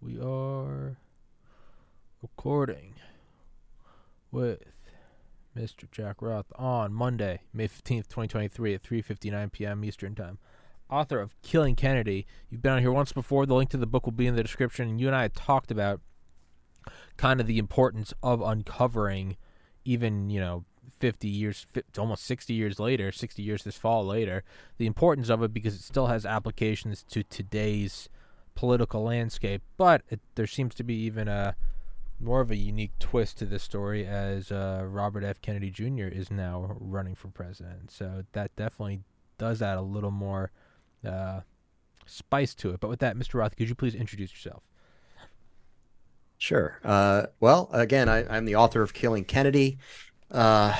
We are recording with Mr. Jack Roth on Monday, May 15th, 2023 at 3:59 p.m. Eastern Time. Author of Killing Kennedy. You've been on here once before. The link to the book will be in the description. You and I talked about kind of the importance of uncovering even, you know, 50 years, almost 60 years later, 60 years this fall later, the importance of it because it still has applications to today's political landscape. But it, there seems to be even a more of a unique twist to this story as uh, Robert F. Kennedy Jr. is now running for president. So that definitely does add a little more uh, spice to it. But with that, Mr. Roth, could you please introduce yourself? Sure. Uh, well, again, I, am the author of Killing Kennedy. Uh,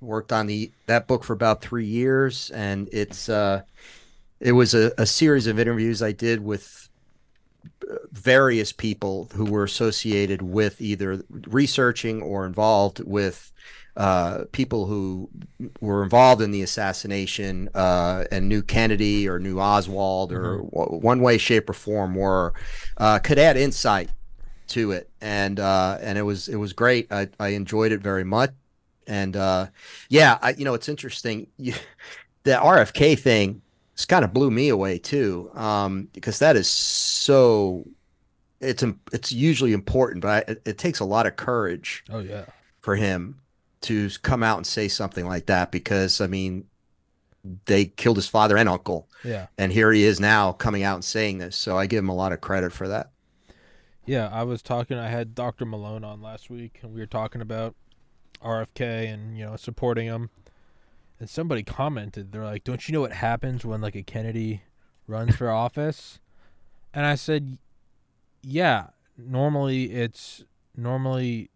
worked on the that book for about three years, and it's uh, it was a, a series of interviews I did with various people who were associated with either researching or involved with uh, people who were involved in the assassination uh, and knew Kennedy or knew Oswald or mm-hmm. w- one way, shape, or form were uh, could add insight to it, and uh, and it was it was great. I, I enjoyed it very much, and uh, yeah, I, you know it's interesting. The RFK thing this kind of blew me away too, um, because that is so. It's it's usually important, but it, it takes a lot of courage. Oh yeah, for him to come out and say something like that because I mean, they killed his father and uncle. Yeah, and here he is now coming out and saying this. So I give him a lot of credit for that. Yeah, I was talking. I had Dr. Malone on last week, and we were talking about RFK and you know supporting him and somebody commented, they're like, "Don't you know what happens when like a Kennedy runs for office?" And I said, "Yeah, normally it's normally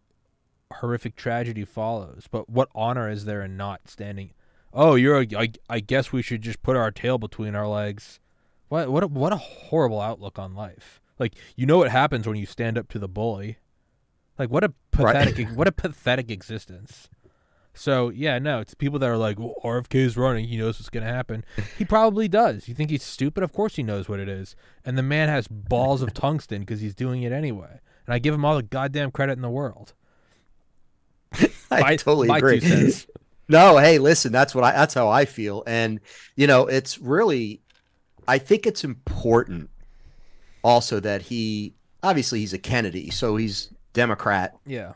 horrific tragedy follows, but what honor is there in not standing? Oh, you're a, I, I guess we should just put our tail between our legs. What what a, what a horrible outlook on life. Like you know what happens when you stand up to the bully. Like what a pathetic right. what a pathetic existence. So yeah, no, it's people that are like, well, RFK is running. He knows what's going to happen. He probably does. You think he's stupid? Of course he knows what it is. And the man has balls of tungsten because he's doing it anyway. And I give him all the goddamn credit in the world. I totally my agree. no, hey, listen, that's what I. That's how I feel. And you know, it's really, I think it's important also that he obviously he's a Kennedy, so he's Democrat. Yeah.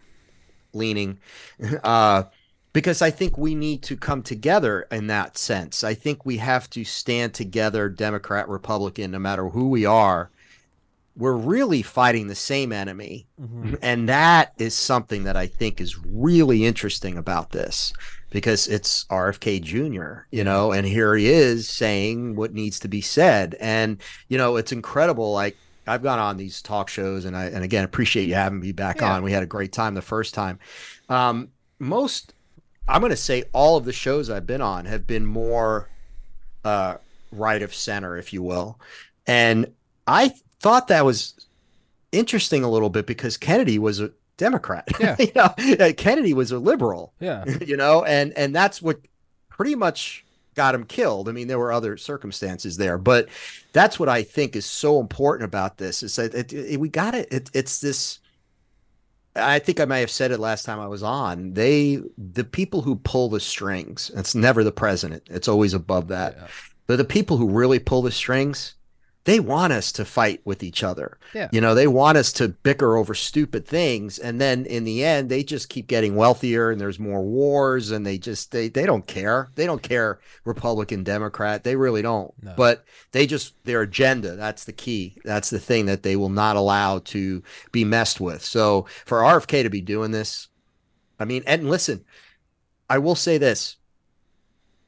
Leaning. Uh because I think we need to come together in that sense. I think we have to stand together, Democrat, Republican, no matter who we are. We're really fighting the same enemy. Mm-hmm. And that is something that I think is really interesting about this because it's RFK Jr., you know, and here he is saying what needs to be said. And, you know, it's incredible. Like, I've gone on these talk shows and I, and again, appreciate you having me back yeah. on. We had a great time the first time. Um, most I'm going to say all of the shows I've been on have been more uh, right of center, if you will. And I thought that was interesting a little bit because Kennedy was a Democrat. Yeah. you know, Kennedy was a liberal. Yeah. You know, and and that's what pretty much got him killed. I mean, there were other circumstances there, but that's what I think is so important about this is that it, it, we got it, it. It's this I think I may have said it last time I was on. They, the people who pull the strings, it's never the president. It's always above that. Yeah. But the people who really pull the strings, they want us to fight with each other. Yeah. You know, they want us to bicker over stupid things. And then in the end, they just keep getting wealthier and there's more wars and they just, they, they don't care. They don't care Republican, Democrat. They really don't. No. But they just, their agenda, that's the key. That's the thing that they will not allow to be messed with. So for RFK to be doing this, I mean, and listen, I will say this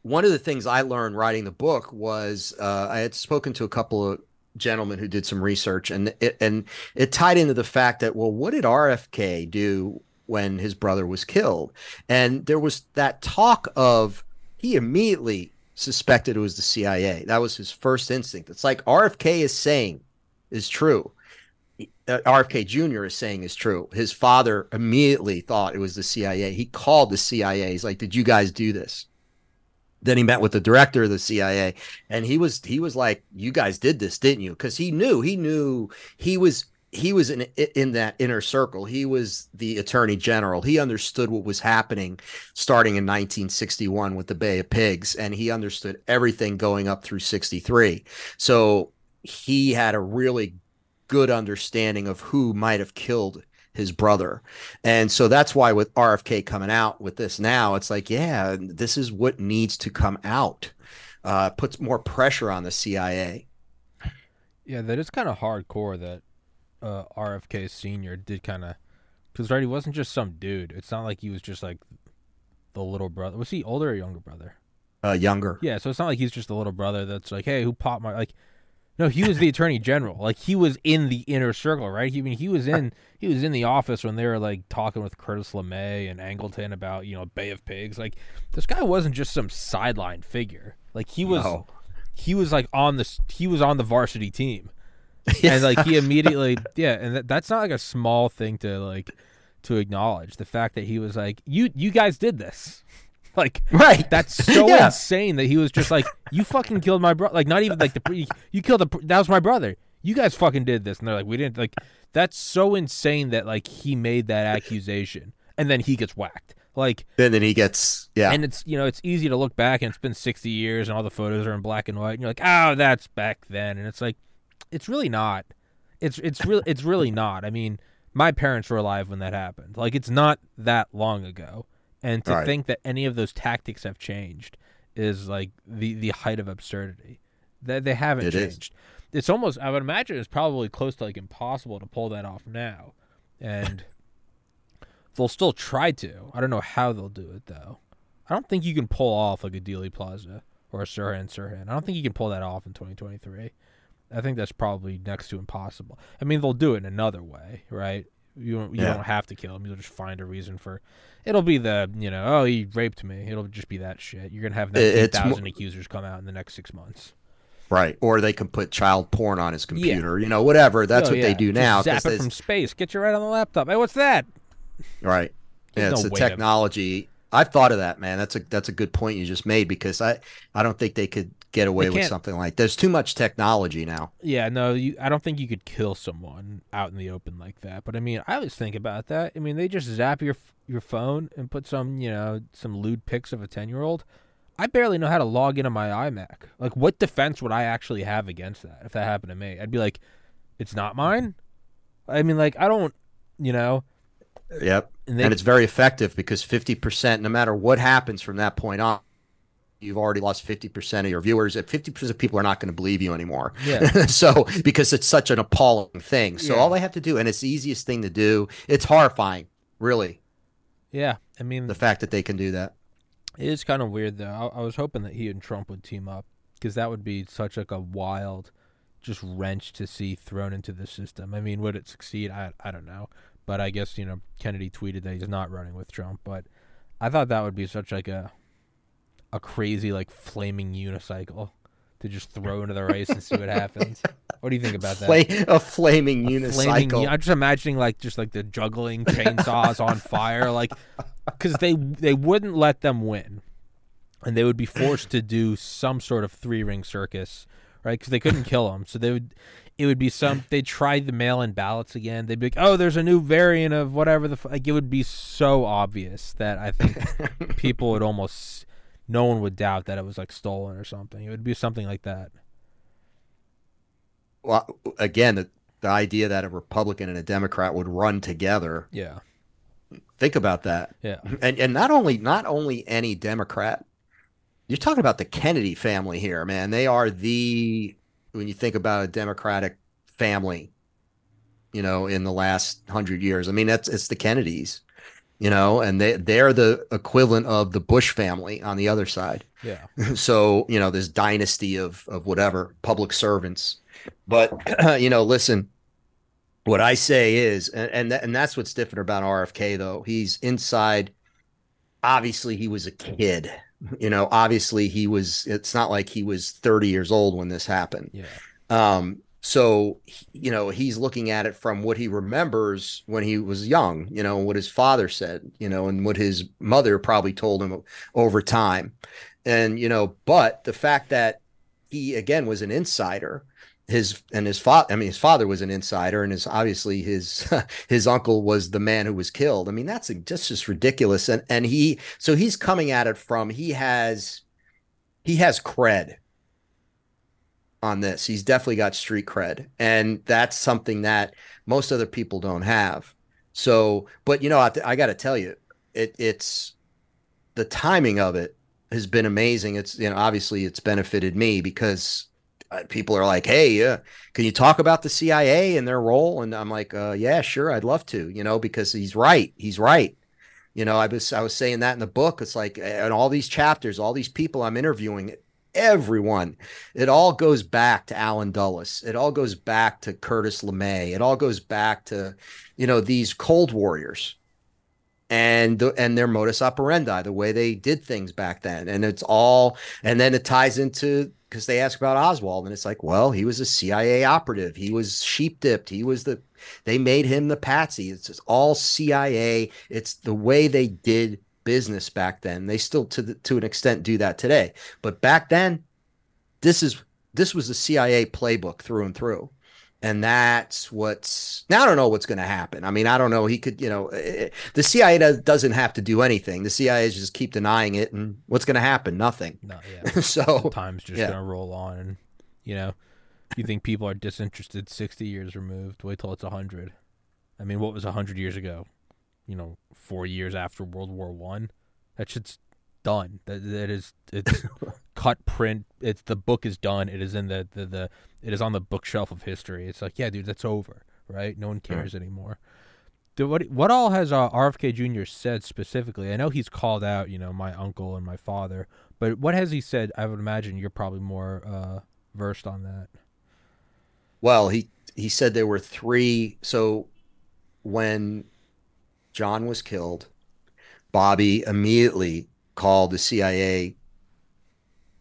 one of the things I learned writing the book was uh, I had spoken to a couple of gentleman who did some research, and it and it tied into the fact that well, what did RFK do when his brother was killed? And there was that talk of he immediately suspected it was the CIA. That was his first instinct. It's like RFK is saying is true. Uh, RFK Jr. is saying is true. His father immediately thought it was the CIA. He called the CIA. He's like, "Did you guys do this?" Then he met with the director of the CIA and he was he was like you guys did this didn't you? Because he knew he knew he was he was in in that inner circle. He was the attorney general. He understood what was happening starting in 1961 with the Bay of Pigs and he understood everything going up through 63 so he had a really good understanding of who might have killed his brother. And so that's why with RFK coming out with this now, it's like, yeah, this is what needs to come out. Uh, puts more pressure on the CIA. Yeah, that is kind of hardcore that uh, RFK Senior did kind of because right, he wasn't just some dude. It's not like he was just like the little brother. Was he older or younger brother? Uh, younger. Yeah, so it's not like he's just the little brother that's like, hey, who popped my like. No, he was the attorney general. Like he was in the inner circle, right? I mean, he was in he was in the office when they were like talking with Curtis LeMay and Angleton about you know Bay of Pigs. Like this guy wasn't just some sideline figure. Like he was no. he was like on the he was on the varsity team, and like he immediately yeah, and that, that's not like a small thing to like to acknowledge the fact that he was like you you guys did this like, right? That's so yeah. insane that he was just like, "You fucking killed my brother." Like, not even like the pre- you killed the pre- that was my brother. You guys fucking did this, and they're like, "We didn't." Like, that's so insane that like he made that accusation, and then he gets whacked. Like, then then he gets yeah, and it's you know it's easy to look back and it's been sixty years and all the photos are in black and white, and you're like, "Oh, that's back then," and it's like, it's really not. It's it's really it's really not. I mean, my parents were alive when that happened. Like, it's not that long ago. And to right. think that any of those tactics have changed is like the the height of absurdity. That they, they haven't it changed. Is. It's almost I would imagine it's probably close to like impossible to pull that off now. And they'll still try to. I don't know how they'll do it though. I don't think you can pull off like a Dealey Plaza or a Sirhan Sirhan. I don't think you can pull that off in 2023. I think that's probably next to impossible. I mean, they'll do it in another way, right? You don't, you yeah. don't have to kill him. You'll just find a reason for It'll be the you know oh he raped me. It'll just be that shit. You're gonna have nineteen thousand accusers come out in the next six months. Right, or they can put child porn on his computer. Yeah. You know, whatever. That's oh, what yeah. they do now. Zap it from space. Get you right on the laptop. Hey, what's that? Right. yeah, it's no a technology. I've thought of that, man. That's a that's a good point you just made because I I don't think they could get away with something like there's too much technology now. Yeah no you, i don't think you could kill someone out in the open like that but i mean i always think about that. I mean they just zap your your phone and put some you know some lewd pics of a 10 year old i barely know how to log into my imac. Like what defense would i actually have against that if that happened to me? I'd be like it's not mine? I mean like i don't you know. Yep. And, they, and it's very effective because 50% no matter what happens from that point on you've already lost 50% of your viewers and 50% of people are not going to believe you anymore. Yeah. so because it's such an appalling thing. So yeah. all they have to do and it's the easiest thing to do it's horrifying really. Yeah i mean the fact that they can do that. It is kind of weird though. I, I was hoping that he and trump would team up because that would be such like a wild just wrench to see thrown into the system. I mean would it succeed? I, I don't know. But i guess you know kennedy tweeted that he's not running with trump but i thought that would be such like a a crazy like flaming unicycle to just throw into the race and see what happens. What do you think about that? a flaming a unicycle. Flaming, I'm just imagining like just like the juggling chainsaws on fire, like because they they wouldn't let them win, and they would be forced to do some sort of three ring circus, right? Because they couldn't kill them, so they would. It would be some. They tried the mail-in ballots again. They'd be like, "Oh, there's a new variant of whatever the." F-. Like it would be so obvious that I think people would almost no one would doubt that it was like stolen or something. It would be something like that. Well, again, the, the idea that a Republican and a Democrat would run together. Yeah. Think about that. Yeah. And and not only not only any Democrat. You're talking about the Kennedy family here, man. They are the when you think about a Democratic family, you know, in the last hundred years. I mean, that's it's the Kennedys you know, and they they're the equivalent of the Bush family on the other side. Yeah. So you know, this dynasty of of whatever public servants. But you know, listen, what I say is, and and, th- and that's what's different about RFK though. He's inside. Obviously, he was a kid. You know, obviously he was. It's not like he was 30 years old when this happened. Yeah. Um, so you know he's looking at it from what he remembers when he was young you know what his father said you know and what his mother probably told him over time. And you know, but the fact that he again was an insider his and his father i mean his father was an insider and his obviously his his uncle was the man who was killed. I mean that's just just ridiculous. And and he so he's coming at it from he has he has cred on this he's definitely got street cred and that's something that most other people don't have so but you know i, I got to tell you it it's the timing of it has been amazing it's you know obviously it's benefited me because uh, people are like, "Hey, uh, can you talk about the CIA and their role?" And I'm like, uh, "Yeah, sure, I'd love to." You know, because he's right. He's right. You know, I was I was saying that in the book. It's like, and all these chapters, all these people I'm interviewing, everyone, it all goes back to Allen Dulles. It all goes back to Curtis LeMay. It all goes back to, you know, these Cold Warriors and the, and their modus operandi, the way they did things back then, and it's all, and then it ties into because they ask about Oswald, and it's like, well, he was a CIA operative. He was sheep dipped. He was the, they made him the patsy. It's all CIA. It's the way they did business back then. They still, to the, to an extent, do that today. But back then, this is this was the CIA playbook through and through. And that's what's now i don't know what's going to happen. I mean i don't know. He could you know eh, eh, the cia doesn't have to do anything. The cia is just keep denying it and what's going to happen? Nothing. No, yeah. so time's just yeah. going to roll on and you know you think people are disinterested 60 years removed. Wait till it's 100 i mean what was 100 years ago you know four years after world war one that shit's done that, that is it's cut print it's the book is done it is in the, the the it is on the bookshelf of history. It's like, yeah, dude, that's over, right? No one cares right. anymore. Dude, what what all has uh, RFK Jr. said specifically? I know he's called out, you know, my uncle and my father, but what has he said? I would imagine you're probably more uh, versed on that. Well, he he said there were three. So when John was killed, Bobby immediately called the CIA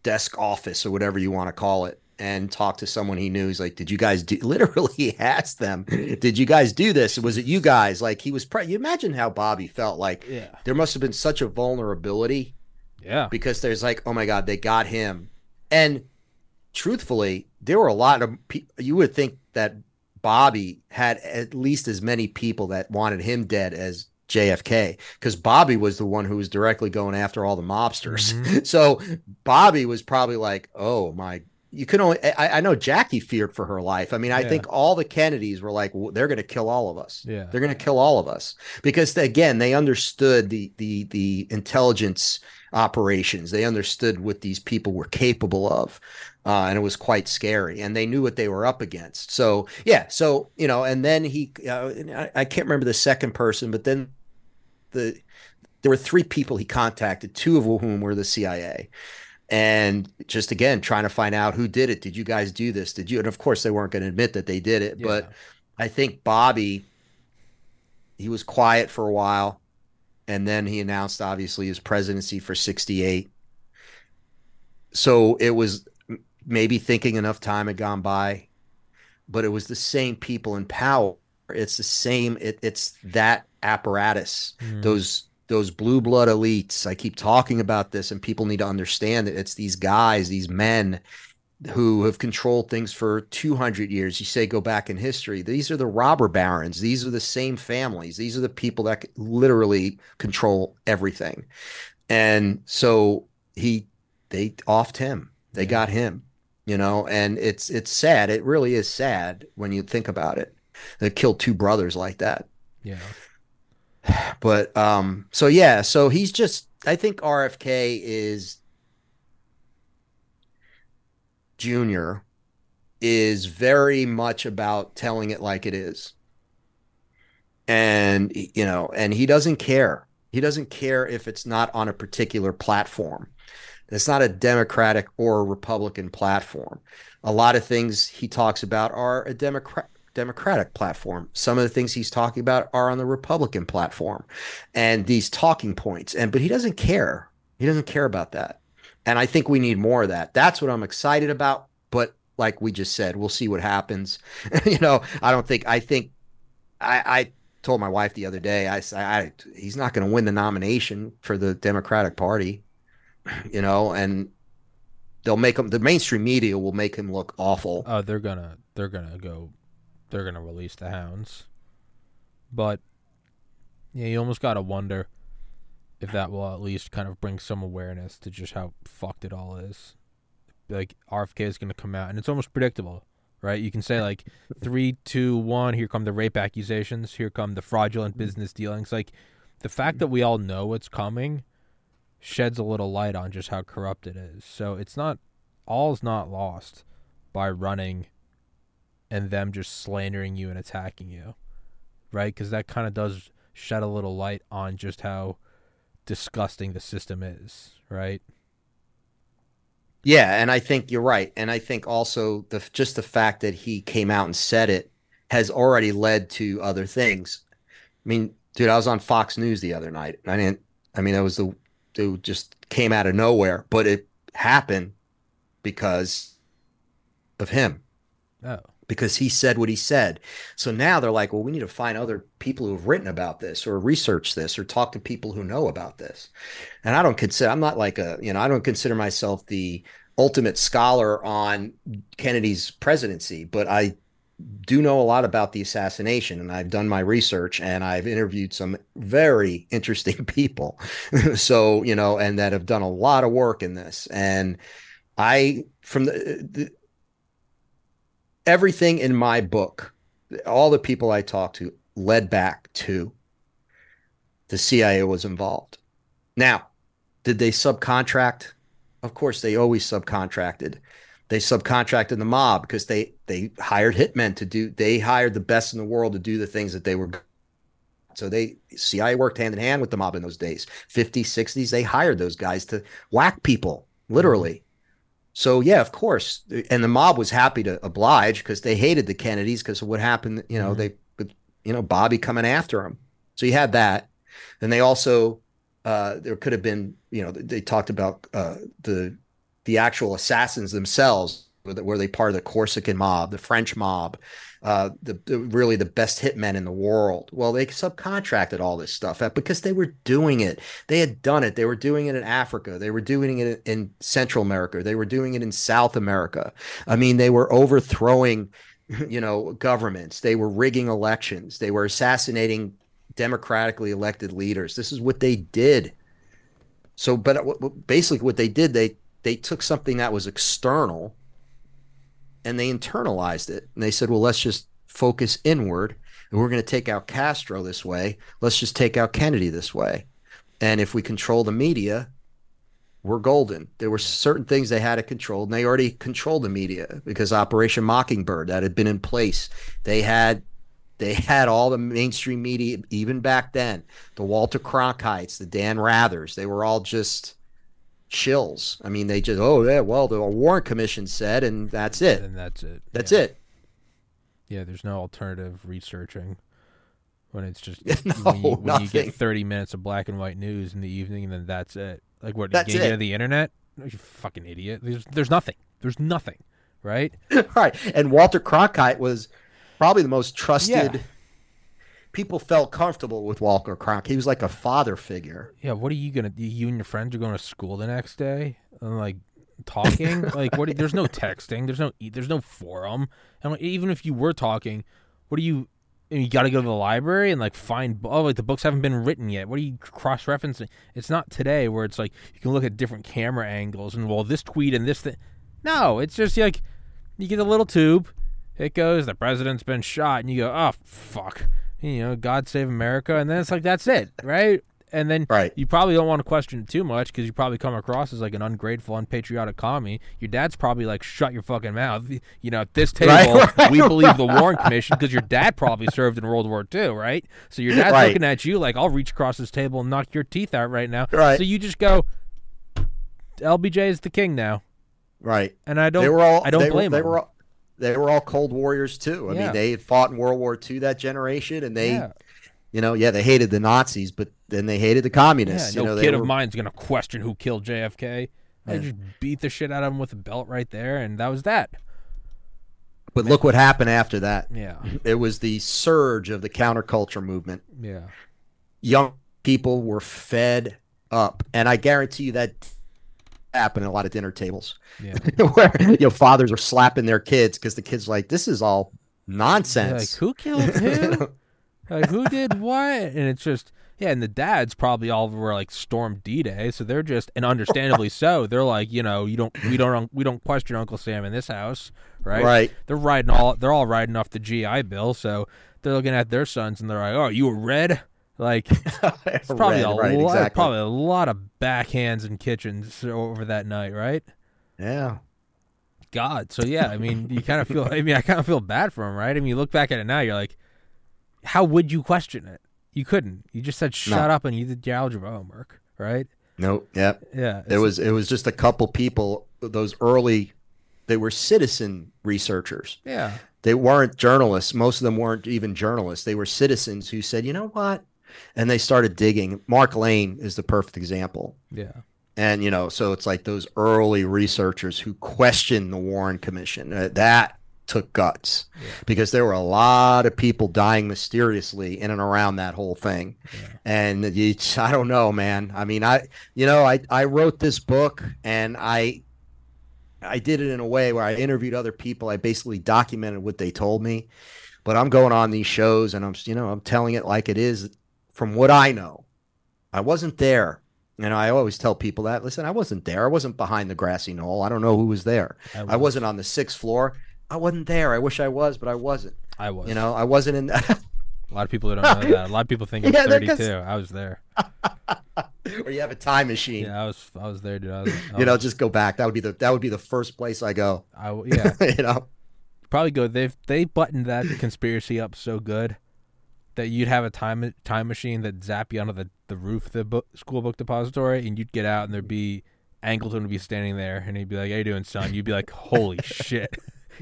desk office or whatever you want to call it and talked to someone he knew. He's like, "Did you guys do?" Literally, he asked them, "Did you guys do this? Was it you guys?" Like he was. Pre- you imagine how Bobby felt. Like yeah. there must have been such a vulnerability. Yeah. Because there's like, oh my god, they got him, and truthfully, there were a lot of. people. you would think that Bobby had at least as many people that wanted him dead as JFK because Bobby was the one who was directly going after all the mobsters. Mm-hmm. So Bobby was probably like, "Oh my you can only I, I, know Jackie feared for her life. I mean, I yeah. think all the Kennedys were like, they're going to kill all of us. Yeah, they're going to kill all of us because again, they understood the the the intelligence operations. They understood what these people were capable of, uh, and it was quite scary. And they knew what they were up against. So yeah, so you know, and then he, uh, I, I can't remember the second person, but then the there were three people he contacted, two of whom were the CIA and just again trying to find out who did it. Did you guys do this? Did you? And of course, they weren't going to admit that they did it. Yeah. But I think Bobby, he was quiet for a while, and then he announced obviously his presidency for '68. So it was maybe thinking enough time had gone by, but it was the same people in power. It's the same. It, it's that apparatus. Mm. Those those blue blood elites. I keep talking about this, and people need to understand that it's these guys, these men who have controlled things for 200 years. You say go back in history. These are the robber barons. These are the same families. These are the people that literally control everything. And so he, they offed him. They yeah. got him, you know, and it's, it's sad. It really is sad when you think about it. They killed two brothers like that. Yeah but um so yeah so he's just i think rfk is junior is very much about telling it like it is and you know and he doesn't care he doesn't care if it's not on a particular platform it's not a democratic or a republican platform a lot of things he talks about are a democrat Democratic platform. Some of the things he's talking about are on the Republican platform and these talking points. And but he doesn't care. He doesn't care about that. And I think we need more of that. That's what I'm excited about. But like we just said, we'll see what happens. you know, I don't think I think I, I told my wife the other day, I, I he's not going to win the nomination for the Democratic Party. You know, and they'll make him. The mainstream media will make him look awful. Oh, they're gonna they're gonna go, they're gonna release the hounds, but yeah, you almost gotta wonder if that will at least kind of bring some awareness to just how fucked it all is. Like RFK is gonna come out, and it's almost predictable right? You can say like three, two, one. Here come the rape accusations. Here come the fraudulent mm-hmm. business dealings. Like the fact that we all know what's coming sheds a little light on just how corrupt it is. So it's not all's not lost by running and them just slandering you and attacking you, right? Because that kind of does shed a little light on just how disgusting the system is, right? Yeah, and I think you're right, and I think also the just the fact that he came out and said it has already led to other things. I mean, dude, I was on Fox News the other night. and I didn't. I mean, it was the it just came out of nowhere, but it happened because of him. Oh because he said what he said. So now they're like, well, we need to find other people who have written about this or research this or talk to people who know about this. And I don't consider, I'm not like a, you know, I don't consider myself the ultimate scholar on Kennedy's presidency, but I do know a lot about the assassination and I've done my research and I've interviewed some very interesting people. so, you know, and that have done a lot of work in this. And I, from the, the everything in my book, all the people I talked to led back to the CIA was involved. Now, did they subcontract? Of course, they always subcontracted. They subcontracted the mob because they they hired hitmen to do. They hired the best in the world to do the things that they were. So they CIA worked hand in hand with the mob in those days. 50s, 60s, they hired those guys to whack people, literally. So yeah, of course, and the mob was happy to oblige because they hated the Kennedys because of what happened. You know, mm-hmm. they, you know, Bobby coming after them. So you had that. Then they also, uh, there could have been, you know, they talked about uh, the the actual assassins themselves. Were they part of the Corsican mob, the French mob? uh, the, the, really the best hitmen in the world. Well, they subcontracted all this stuff out because they were doing it. They had done it. They were doing it in Africa. They were doing it in Central America. They were doing it in South America. I mean, they were overthrowing, you know, governments. They were rigging elections. They were assassinating democratically elected leaders. This is what they did. So, but basically, what they did, they they took something that was external and they internalized it. And they said, well, let's just focus inward and we're going to take out Castro this way. Let's just take out Kennedy this way. And if we control the media, we're golden. There were certain things they had to control, and they already controlled the media because Operation Mockingbird that had been in place. They had they had all the mainstream media even back then. The Walter Cronkites, the Dan Rathers, they were all just shills. I mean, they just oh yeah, well the Warren Commission said, and that's it. And that's it. That's yeah. it. Yeah, there's no alternative researching when it's just no, when, you, when you, get 30 minutes of black and white news in the evening, and then that's it. Like what? That's you it. the internet? You fucking idiot. There's there's nothing. There's nothing. Right. right. And Walter Cronkite was probably the most trusted. Yeah people felt comfortable with Walter Cronkite. He was like a father figure. Yeah, what are you gonna? You and your friends are going to school the next day and like talking. like, what? There's no texting. There's no. There's no forum. And like, even if you were talking, what are you? You got to go to the library and like find. Oh, like the books haven't been written yet. What are you cross referencing? It's not today where it's like you can look at different camera angles and well, this tweet and this thing. No, it's just like you get a little tube. It goes. The president's been shot, and you go, oh fuck you know, God save America, and then it's like that's it, right? And then right. you probably don't want to question it too much because you probably come across as like an ungrateful, unpatriotic commie. Your dad's probably like, "Shut your fucking mouth." You know, at this table, right, right, we believe the Warren Commission because your dad probably served in World War II, right? So your dad's looking at you like, "I'll reach across this table and knock your teeth out right now." Right. So you just go, "LBJ is the king now." Right. And I don't. They were all. I don't blame were, they them. Were all, they were all Cold Warriors too. I yeah. mean, they had fought in World War II that generation, and they, yeah. you know, yeah, they hated the Nazis, but then they hated the communists. Yeah, no you know, kid were... of mine's gonna question who killed JFK. They just beat the shit out of him with a belt right there, and that was that. But Man. look what happened after that. Yeah, it was the surge of the counterculture movement. Yeah, young people were fed up, and I guarantee you that happen at a lot of dinner tables Yeah. where you know fathers are slapping their kids because the kids like this is all They're like who killed who? like who did what? And it's just yeah, and the dads probably all were like storm D Day, so they're just and understandably so. They're like, you know, you don't we don't we don't question Uncle Sam in this house, right? Right. They're riding all they're all riding off the GI Bill, so they're looking at their sons and they're like, oh, you were red. Like it's probably Red, a right, lot, exactly. probably a lot of backhands in kitchens over that night, right? Yeah. God. So yeah, I mean, you kind of feel. I mean, I kind of feel bad for him, right? I mean, you look back at it now, you're like, how would you question it? You couldn't. You just said, "Shut No. up," and you did your algebra homework, right? Nope. Yep. Yeah. It was it was just a couple people. Those early, they were citizen researchers. Yeah. They weren't journalists. Most of them weren't even journalists. They were citizens who said, you know what, and they started digging. Mark Lane is the perfect example. Yeah. And you know, so it's like those early researchers who questioned the Warren Commission. Uh, that took guts Yeah. because there were a lot of people dying mysteriously in and around that whole thing. Yeah. And I don't know, man. I mean, I you know, I I wrote this book and I I did it in a way where I interviewed other people. I basically documented what they told me. But I'm going on these shows and I'm you know, I'm telling it like it is from what I know. I wasn't there. And I always tell people that, listen, I wasn't there. I wasn't behind the grassy knoll. I don't know who was there. I was. wasn't on the sixth floor. I wasn't there. I wish I was, but I wasn't. I was. You know, I wasn't in. a lot of people don't know that. A lot of people think I'm Yeah, that 32. gets- I was there. or you have a time machine. Yeah, I was. I was there, dude. I was, I You know, was- just go back. That would be the that would be the first place I go. I yeah. you know, probably go. They've they buttoned that conspiracy up so good that you'd have a time time machine that zap you onto the, the roof of the book, school book depository, and you'd get out, and there'd be Angleton would be standing there, and he'd be like, "How you doing, son?" You'd be like, "Holy shit,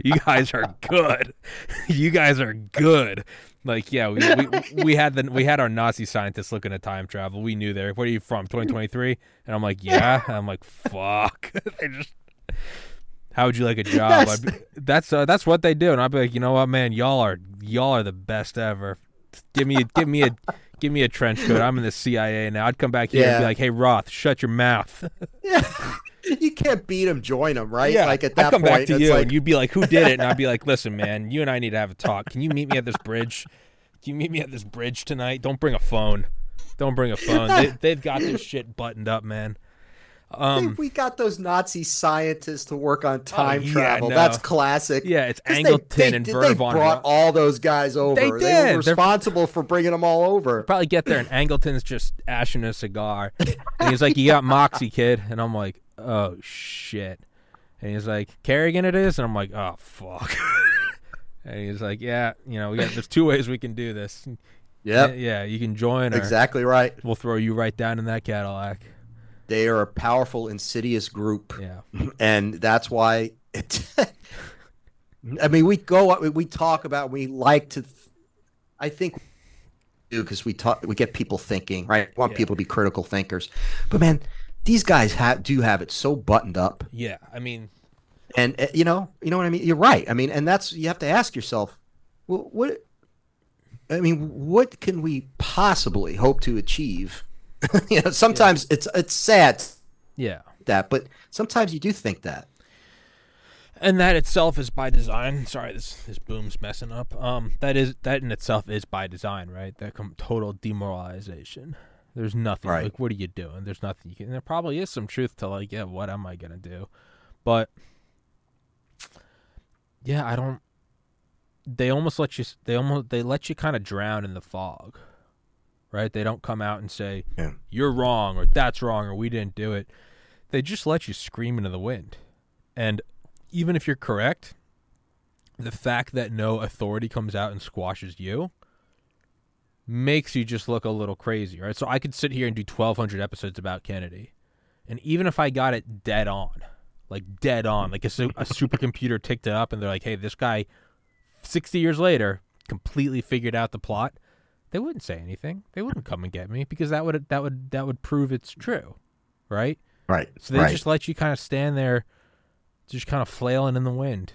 you guys are good. you guys are good." Like, yeah, we, we we had the we had our Nazi scientists looking at time travel. We knew there. Where are you from? Twenty twenty three? And I'm like, yeah. And I'm like, fuck. they just. How would you like a job? That's- be- that's uh, that's what they do, and I'd be like, you know what, man, y'all are y'all are the best ever. Give me a, give me a give me a trench coat. I'm in the CIA now. I'd come back here and be like, hey Roth, shut your mouth. you can't beat them, join them, right? yeah, Like at that I'd come point, back to it's you, like, and you'd be like, who did it? And I'd be like, listen, man, you and I need to have a talk. Can you meet me at this bridge? Can you meet me at this bridge tonight? Don't bring a phone. Don't bring a phone. They, they've got this shit buttoned up, man. Um, we got those Nazi scientists to work on time Oh, yeah, travel. no. That's classic. yeah, it's Angleton they, and did- Werner They brought Braun. all those guys over. They were did. They're- responsible for bringing them all over. probably get there and Angleton's just ashing a cigar. And he's like, You got Moxie, kid. And I'm like, Oh, shit. And he's like, Kerrigan it is? And I'm like, Oh, fuck. and he's like, Yeah, you know, we got, there's two ways we can do this. Yep, Yeah, you can join or exactly right. we'll throw you right down in that Cadillac. They are a powerful, insidious group. Yeah. and that's why it i mean we go we talk about we like to i think do because we talk we get people thinking right we want Yeah. people to be critical thinkers but man these guys have do have it so buttoned up Yeah. I mean, and uh, you know you know what i mean you're right i mean and that's you have to ask yourself well what i mean what can we possibly hope to achieve you know sometimes it's it's sad yeah. that but sometimes you do think that and that itself is by design. Sorry, this this boom's messing up. Um, that is that in itself is by design, right? That com- total demoralization. There's nothing Right. like what are you doing? There's nothing you can. There probably is some truth to like, yeah, what am I gonna do? But yeah, I don't. They almost let you. They almost they let you kind of drown in the fog, right? They don't come out and say Yeah. you're wrong or that's wrong or we didn't do it. They just let you scream into the wind, and even if you're correct, the fact that no authority comes out and squashes you makes you just look a little crazy, right? So I could sit here and do 1200 episodes about Kennedy. And even if I got it dead on, like dead on, like a, su- a supercomputer ticked it up and they're like, "Hey, this guy 60 years later completely figured out the plot." They wouldn't say anything. They wouldn't come and get me because that would that would that would prove it's true, right? right So they right. just let you kind of stand there, just kind of flailing in the wind,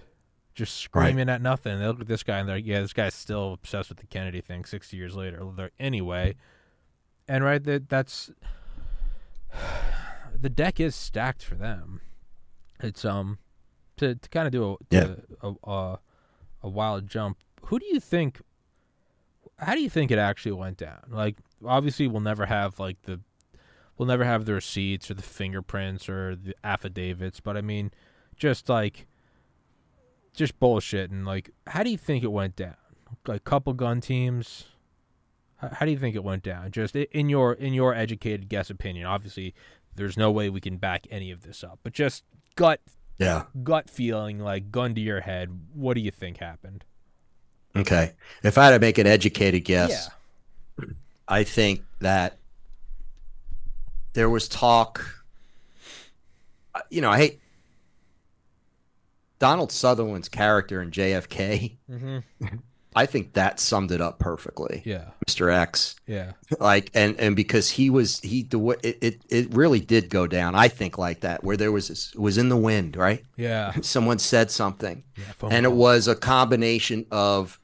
just screaming at nothing. They look at this guy and they're like, yeah, this guy's still obsessed with the Kennedy thing 60 years later. They're- Anyway, and right, that that's the deck is stacked for them. It's um to to kind of do a Yeah. a, a a wild jump. Who do you think? How do you think it actually went down? Like, obviously, we'll never have like the we'll never have the receipts or the fingerprints or the affidavits, but I mean, just like just bullshit and like, how do you think it went down? Like, couple gun teams. How, how do you think it went down? Just in your in your educated guess opinion. Obviously, there's no way we can back any of this up, but just gut Yeah. gut feeling, like gun to your head. What do you think happened? Okay. If I had to make an educated guess, I think that there was talk. uh, You know, I hate Donald Sutherland's character in JFK. Mm-hmm. I think that summed it up perfectly, Yeah. Mr. X. Yeah. Like, and and because he was he the way it, it it really did go down. I think like that where there was this, it was in the wind, right? Yeah. Someone said something, yeah and it was a combination of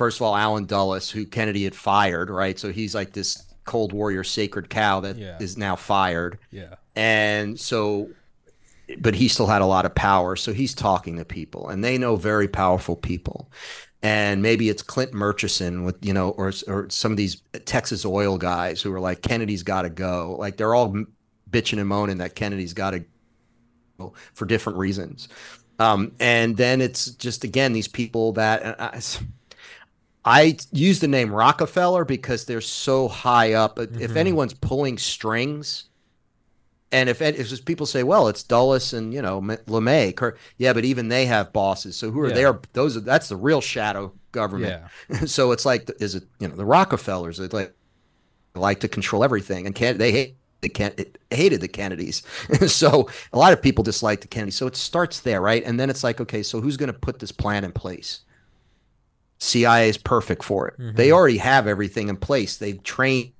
first of all Allen Dulles who Kennedy had fired right? So he's like this cold warrior sacred cow that is Yeah. is now fired. Yeah. and so but he still had a lot of power so he's talking to people and they know very powerful people. And maybe it's Clint Murchison with you know or or some of these Texas oil guys who are like Kennedy's got to go. Like they're all bitching and moaning that Kennedy's got to go for different reasons. Um, and then it's just again these people that I, I use the name Rockefeller because they're so high up. If Mhm. anyone's pulling strings, and if, if people say, "Well, it's Dulles and you know LeMay," or, yeah, but even they have bosses. So who are Yeah. there? Those are that's the real shadow government. Yeah. so it's like, is it you know the Rockefellers? They like like to control everything, and can they hate the hated the Kennedys. so a lot of people dislike the Kennedys. So it starts there, right? And then it's like, okay, so who's going to put this plan in place? CIA is perfect for it. Mhm. They already have everything in place. They've trained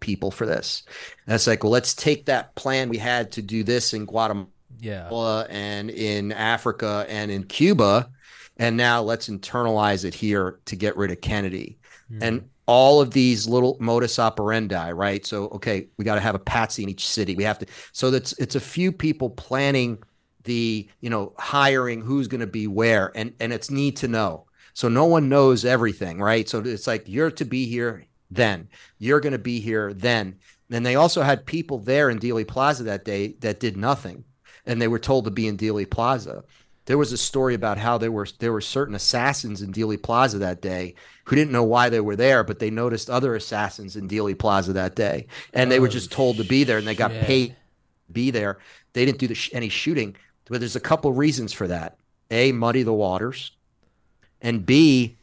people for this. And it's like, well, let's take that plan we had to do this in Guatemala Yeah. and in Africa and in Cuba, and now let's internalize it here to get rid of Kennedy. Mhm. And all of these little modus operandi, right? So, okay, we got to have a patsy in each city. We have to. So that's it's a few people planning the, you know, hiring who's going to be where, and and it's need to know. So no one knows everything, right? So it's like you're to be here then, you're going to be here then. And they also had people there in Dealey Plaza that day that did nothing, and they were told to be in Dealey Plaza. There was a story about how there were there were certain assassins in Dealey Plaza that day who didn't know why they were there, but they noticed other assassins in Dealey Plaza that day, and they were Oh, just told to be there, and they got paid to be there. They didn't do the sh- any shooting, but there's a couple reasons for that. A, muddy the waters, and B,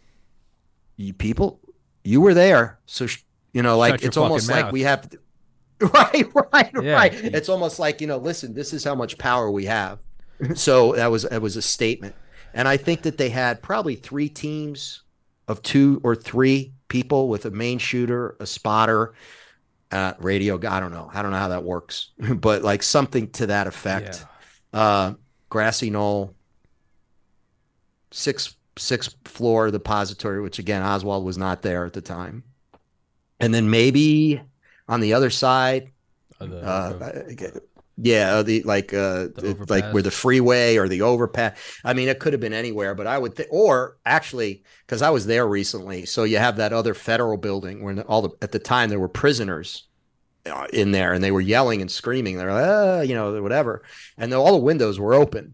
you people, you were there, so sh- you know, like Shut it's almost like we have. Right, right, Yeah. right. It's almost like you know. Listen, this is how much power we have. so that was that was a statement, and I think that they had probably three teams of two or three people with a main shooter, a spotter, uh, radio guy. I don't know. I don't know how that works, but like something to that effect. Uh, grassy knoll, six six floor depository, which again Oswald was not there at the time, and then maybe on the other side, Uh, the- uh, yeah, the like uh, The the- like where the freeway or the overpass. I mean, it could have been anywhere, but I would think, or actually, because I was there recently, so you have that other federal building where all the at the time there were prisoners uh, in there, and they were yelling and screaming. They're like, ah, you know, whatever, and all the windows were open.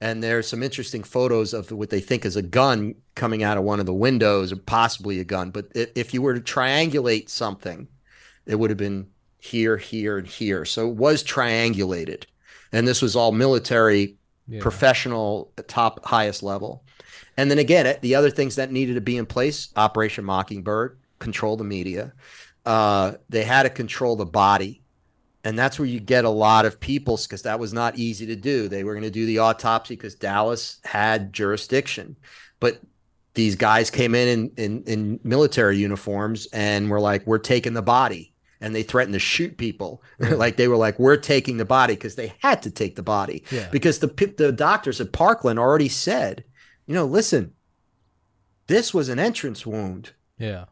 And there's some interesting photos of what they think is a gun coming out of one of the windows, or possibly a gun. But if you were to triangulate something, it would have been here, here, and here. So it was triangulated. And this was all military, yeah. professional, top, highest level. And then again, the other things that needed to be in place Operation Mockingbird, control the media. Uh, they had to control the body. And that's where you get a lot of people because that was not easy to do. They were going to do the autopsy because Dallas had jurisdiction. But these guys came in, in in in military uniforms and were like, "We're taking the body," and they threatened to shoot people. like they were like, "We're taking the body" because they had to take the body Yeah. because the the doctors at Parkland already said, you know, listen, this was an entrance wound. yeah.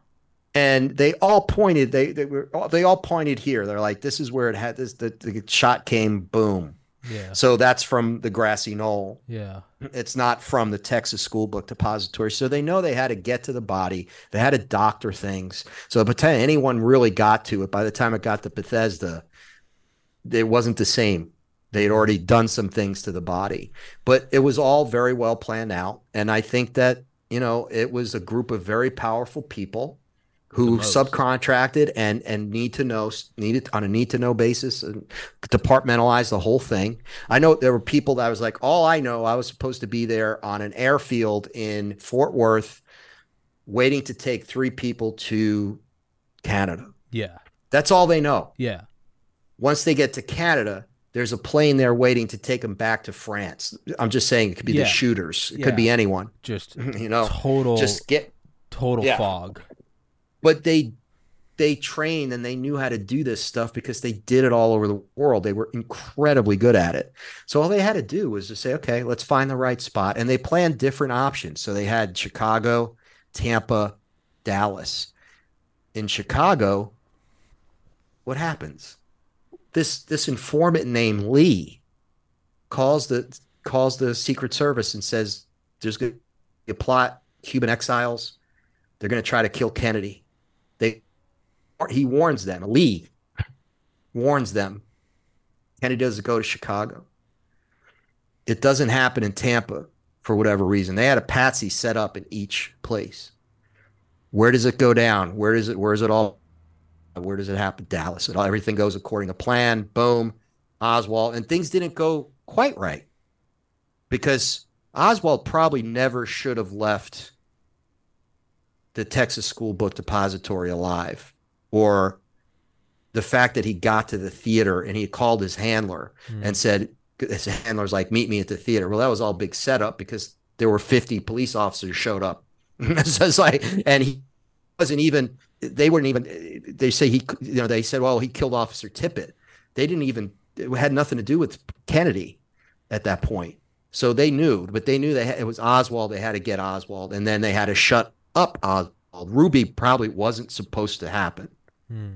And they all pointed. They they were they all pointed here. They're like, this is where it had this. The, the shot came, boom. Yeah. So that's from the grassy knoll. Yeah. It's not from the Texas School Book Depository. So they know they had to get to the body. They had to doctor things. So by the time anyone really got to it, by the time it got to Bethesda, it wasn't the same. They had already done some things to the body, but it was all very well planned out. And I think that, you know, it was a group of very powerful people who subcontracted and and need to know needed on a need to know basis and departmentalize the whole thing. I know there were people that was like, all I know, I was supposed to be there on an airfield in Fort Worth, waiting to take three people to Canada. Yeah, that's all they know. Yeah. Once they get to Canada, there's a plane there waiting to take them back to France. I'm just saying it could be yeah. the shooters. It yeah. could be anyone. Just you know, total. Just get total yeah. fog but they they trained and they knew how to do this stuff because they did it all over the world. They were incredibly good at it. So all they had to do was to say, okay, let's find the right spot. And they planned different options. So they had Chicago, Tampa, Dallas. In Chicago, what happens? This this informant named Lee calls the calls the Secret Service and says there's to be a plot, Cuban exiles. They're going to try to kill Kennedy he warns them. Lee warns them. Kennedy doesn't go to Chicago. It doesn't happen in Tampa for whatever reason. They had a patsy set up in each place. Where does it go down? Where does it? Where is it all? Where does it happen? Dallas. It all, everything goes according to plan. Boom. Oswald and things didn't go quite right because Oswald probably never should have left the Texas School Book Depository alive or the fact that he got to the theater and he called his handler mm. and said, his handler's like, meet me at the theater. Well, that was all big setup because there were 50 police officers showed up. so it's like, and he wasn't even, they weren't even, they say he, you know, they said, well, he killed Officer Tippit. They didn't even, it had nothing to do with Kennedy at that point. So they knew, but they knew they had, it was Oswald. They had to get Oswald, and then they had to shut up Oswald. Ruby probably wasn't supposed to happen. Hmm.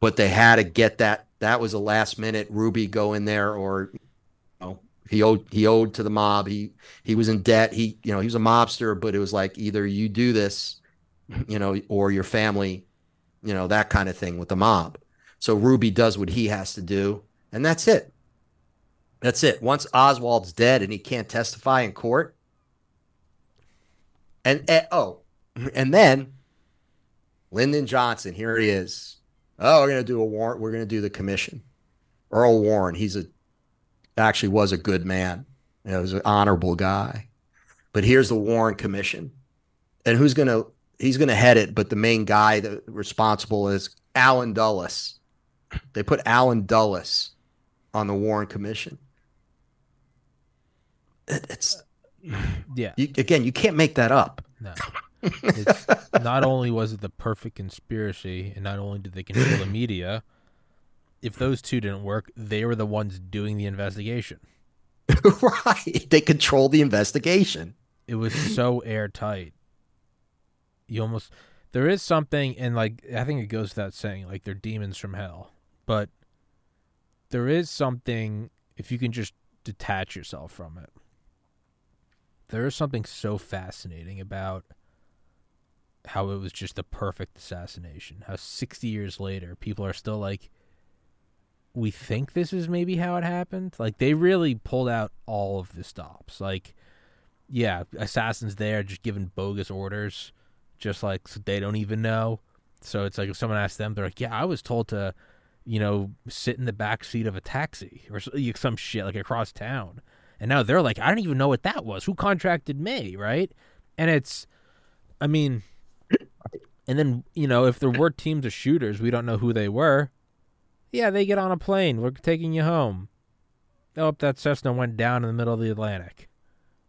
But they had to get that. That was a last minute Ruby go in there, or you know, he owed he owed to the mob. He he was in debt. He you know he was a mobster, but it was like either you do this, you know, or your family, you know, that kind of thing with the mob. So Ruby does what he has to do, and that's it. That's it. Once Oswald's dead and he can't testify in court, and, and oh, and then Lyndon Johnson, here he is. Oh, we're gonna do a warrant. We're gonna do the commission. Earl Warren, he's a actually was a good man. You know, he was an honorable guy. But here's the Warren Commission. And who's gonna he's gonna head it, but the main guy that responsible is Allen Dulles. They put Allen Dulles on the Warren Commission. It, it's yeah. You, again, you can't make that up. No. It's, not only was it the perfect conspiracy, and not only did they control the media, if those two didn't work, they were the ones doing the investigation. right. They controlled the investigation. It was so airtight. You almost there is something and like I think it goes without saying, like they're demons from hell. But there is something if you can just detach yourself from it. There is something so fascinating about how it was just the perfect assassination. How 60 years later, people are still like, we think this is maybe how it happened. Like, they really pulled out all of the stops. Like, yeah, assassins there just giving bogus orders, just like so they don't even know. So it's like if someone asks them, they're like, yeah, I was told to, you know, sit in the back seat of a taxi or some shit like across town. And now they're like, I don't even know what that was. Who contracted me, right? And it's, I mean, and then, you know, if there were teams of shooters, we don't know who they were. Yeah, they get on a plane. We're taking you home. Oh, that Cessna went down in the middle of the Atlantic.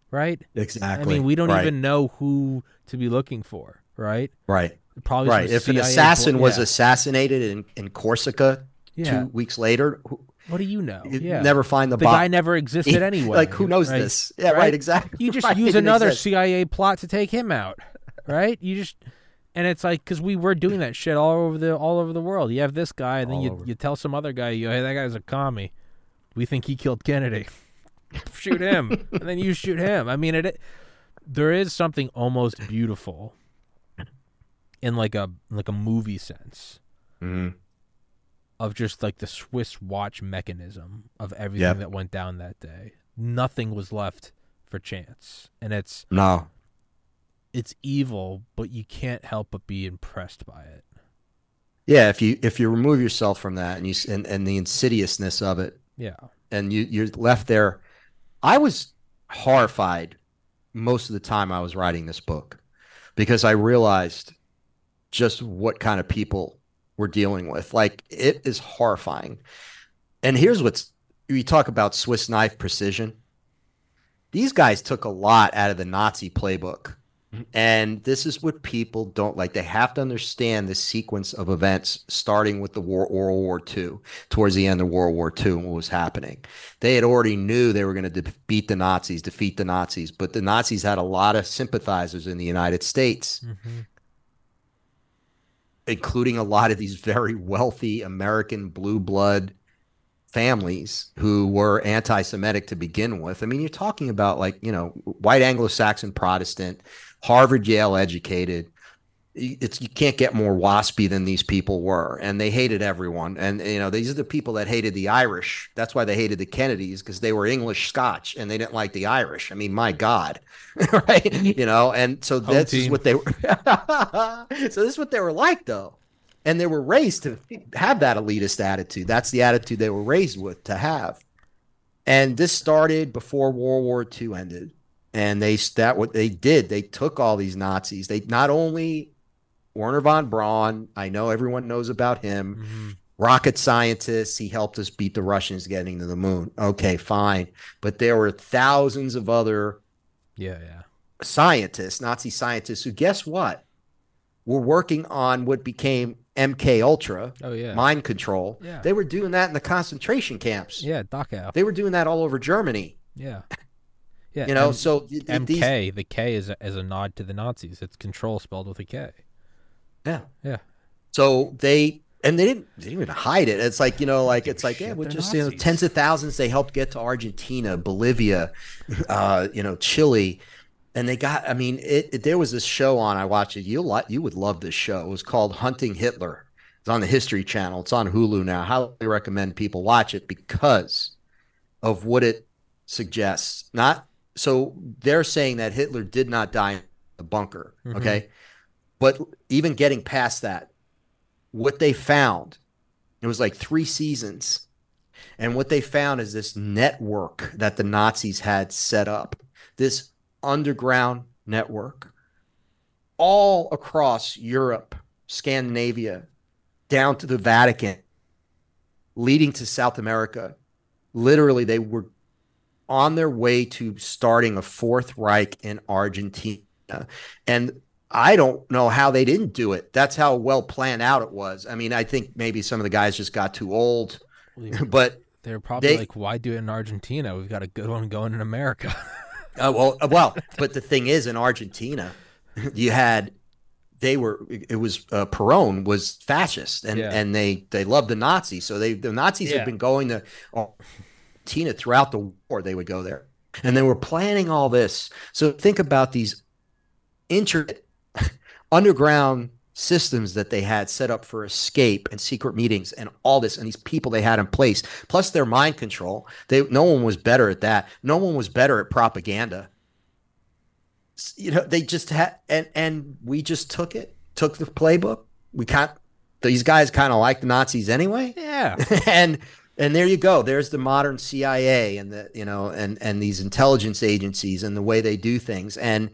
Right? Exactly. I mean, we don't right. even know who to be looking for, right? Right. Probably right. If CIA an assassin was yeah. assassinated in, in Corsica yeah. two weeks later, what do you know? You yeah. never find the the guy never existed anyway. like who knows right? this? Yeah, right. right exactly. You just use another CIA plot to take him out, right? You just And it's like because we were doing that shit all over the all over the world. You have this guy, and then All you over. you tell some other guy, you hey, that guy's a commie. We think he killed Kennedy. shoot him, and then you shoot him. I mean, it. There is something almost beautiful in like a like a movie sense Mhm. of just like the Swiss watch mechanism of everything Yep. that went down that day. Nothing was left for chance, and it's No. It's evil, but you can't help but be impressed by it. Yeah, if you if you remove yourself from that and you and, and the insidiousness of it, Yeah, and you you're left there. I was horrified most of the time I was writing this book because I realized just what kind of people we're dealing with. Like it is horrifying. And here's what's you talk about Swiss knife precision. These guys took a lot out of the Nazi playbook. And this is what people don't like. They have to understand the sequence of events starting with the war, World War II, towards the end of World War II, and what was happening. They had already knew they were going to defeat the Nazis, defeat the Nazis, but the Nazis had a lot of sympathizers in the United States, mm-hmm. including a lot of these very wealthy American blue blood families who were anti-Semitic to begin with. I mean, you're talking about like you know white Anglo-Saxon Protestant, Harvard, Yale educated. It's you can't get more waspy than these people were, and they hated everyone. And you know these are the people that hated the Irish. That's why they hated the Kennedys because they were English Scotch and they didn't like the Irish. I mean, my God, right? Mm-hmm. You know, and so Home this is what they were. so this is what they were like, though and they were raised to have that elitist attitude. That's the attitude they were raised with to have. And this started before World War II ended. And they that what they did, they took all these Nazis. They not only Wernher von Braun, I know everyone knows about him, Mm-hmm. rocket scientist, he helped us beat the Russians getting to the moon. Okay, fine. But there were thousands of other yeah, yeah. scientists, Nazi scientists, who guess what? Were working on what became MK Ultra, Oh yeah, mind control. Yeah. They were doing that in the concentration camps. yeah. Dachau. They were doing that all over Germany. Yeah, yeah. You know, so th- th- MK. these, the K is a, is a nod to the Nazis. It's control spelled with a K. yeah, Yeah. So they and they didn't, they didn't even hide it. It's like you know, like it's like yeah, we're just you know, tens of thousands. They helped get to Argentina, Bolivia, uh, you know, Chile, and they got. I mean, it, it- There was this show on. I watched it. You li- you would love this show. It was called Hunting Hitler. It's on the History Channel. It's on Hulu now. Highly recommend people watch it because of what it suggests. Not so they're saying that Hitler did not die in the bunker. Mhm. Okay, but even getting past that, what they found, it was like three seasons. And what they found is this network that the Nazis had set up, this underground network, all across Europe, Scandinavia, down to the Vatican, leading to South America. Literally, they were on their way to starting a Fourth Reich in Argentina. And I don't know how they didn't do it. That's how well planned out it was. I mean, I think maybe some of the guys just got too old, but They're probably They- like, why do it in Argentina? We've got a good one going in America. uh, well, uh, well, but the thing is, in Argentina, you had they were it was uh, Perón was fascist, and Yeah. and they they loved the Nazis, so they the Nazis Yeah. had been going to Argentina throughout the war. They would go there, and they were planning all this. So think about these intricate underground systems that they had set up for escape and secret meetings and all this and these people they had in place plus their mind control they no one was better at that no one was better at propaganda you know they just had and and we just took it took the playbook we can't these guys kind of like the nazis anyway yeah. and and there you go. There's the modern cia and the you know and and these intelligence agencies and the way they do things. And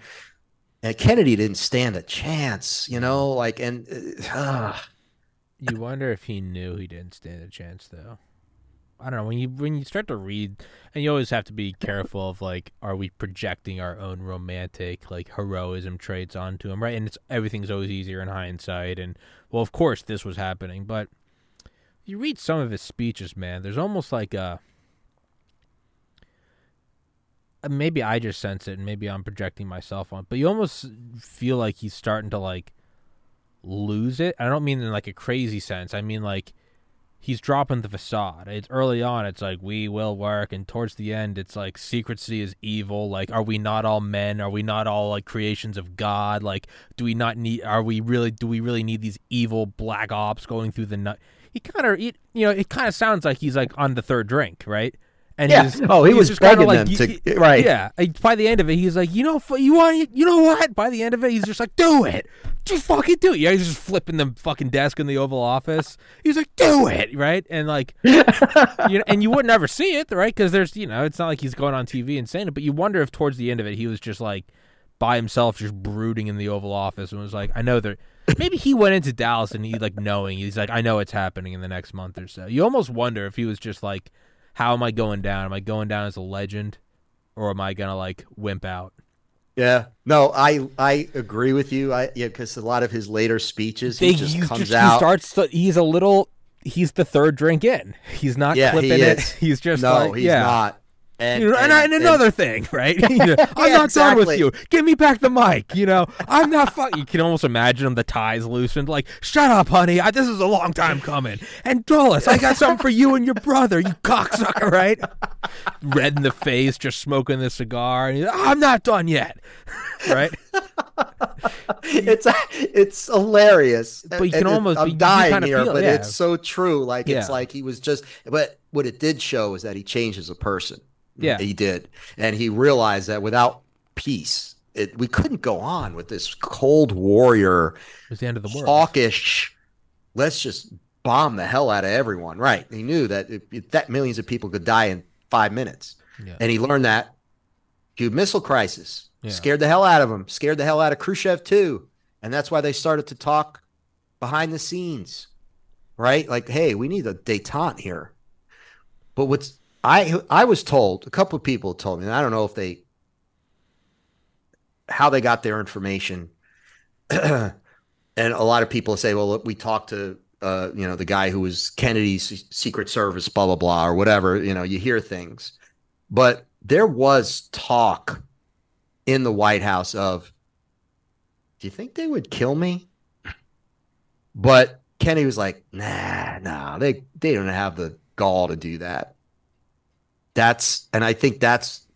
and kennedy didn't stand a chance you know like and uh, You wonder if he knew he didn't stand a chance, though. I don't know. When you when you start to read, and you always have to be careful of like, are we projecting our own romantic like heroism traits onto him, right? And it's everything's always easier in hindsight, and well, of course this was happening, but you read some of his speeches, man. There's almost like a uh, maybe I just sense it, and maybe I'm projecting myself on, but you almost feel like he's starting to like lose it. I don't mean in like a crazy sense. I mean like he's dropping the facade. It's early on. It's like we will work, and towards the end, it's like secrecy is evil. Like, are we not all men? Are we not all like creations of God? Like, do we not need? Are we really? Do we really need these evil black ops going through the night? He kind of, you know, it kind of sounds like he's like on the third drink, right? And yeah. He was, oh, he, he was, was begging like, them to right. Yeah. By the end of it, he's like, you know, you want, you know what? By the end of it, he's just like, do it, just fucking do it. Yeah, he's just flipping the fucking desk in the Oval Office. He's like, do it, right? And like, you know, and you would never see it, right? Because there's, you know, it's not like he's going on TV and saying it, but you wonder if towards the end of it, he was just like by himself, just brooding in the Oval Office, and was like, I know that maybe he went into Dallas and he like knowing he's like, I know it's happening in the next month or so. You almost wonder if he was just like how am I going down? Am I going down as a legend, or am I gonna like wimp out? Yeah, no, I I agree with you. I yeah, because a lot of his later speeches, he just comes just, out. He starts. To, he's a little. He's the third drink in. He's not yeah, clipping he it. He's just no, like, he's yeah. not. And, you know, and, and, and, another thing, right? You know, I'm not exactly. done with you. Give me back the mic. You know, I'm not fucking. You can almost imagine him the ties loosened, like, "Shut up, honey. I, this is a long time coming." And Dulles, I got something for you and your brother. You cocksucker, right? Red in the face, just smoking the cigar. And I'm not done yet, right? it's it's hilarious. But you can almost. I'm dying here, but yeah. it's so true. Like yeah. it's like he was just. But what it did show is that he changed as a person yeah, he did, and he realized that without peace, it, we couldn't go on with this cold warrior. It's the end of the world. Hawkish. Let's just bomb the hell out of everyone. Right? He knew that if, if that millions of people could die in five minutes, yeah. and he learned that. Cuban Missile Crisis yeah. scared the hell out of him. Scared the hell out of Khrushchev too, and that's why they started to talk behind the scenes. Right? Like, hey, we need a detente here. But what's I I was told a couple of people told me, and I don't know if they how they got their information. and a lot of people say, well, we talked to uh, you know the guy who was Kennedy's Secret Service, blah blah blah, or whatever. You know, you hear things, but there was talk in the White House of, do you think they would kill me? But Kennedy was like, nah, nah, they they don't have the gall to do that that's and I think that's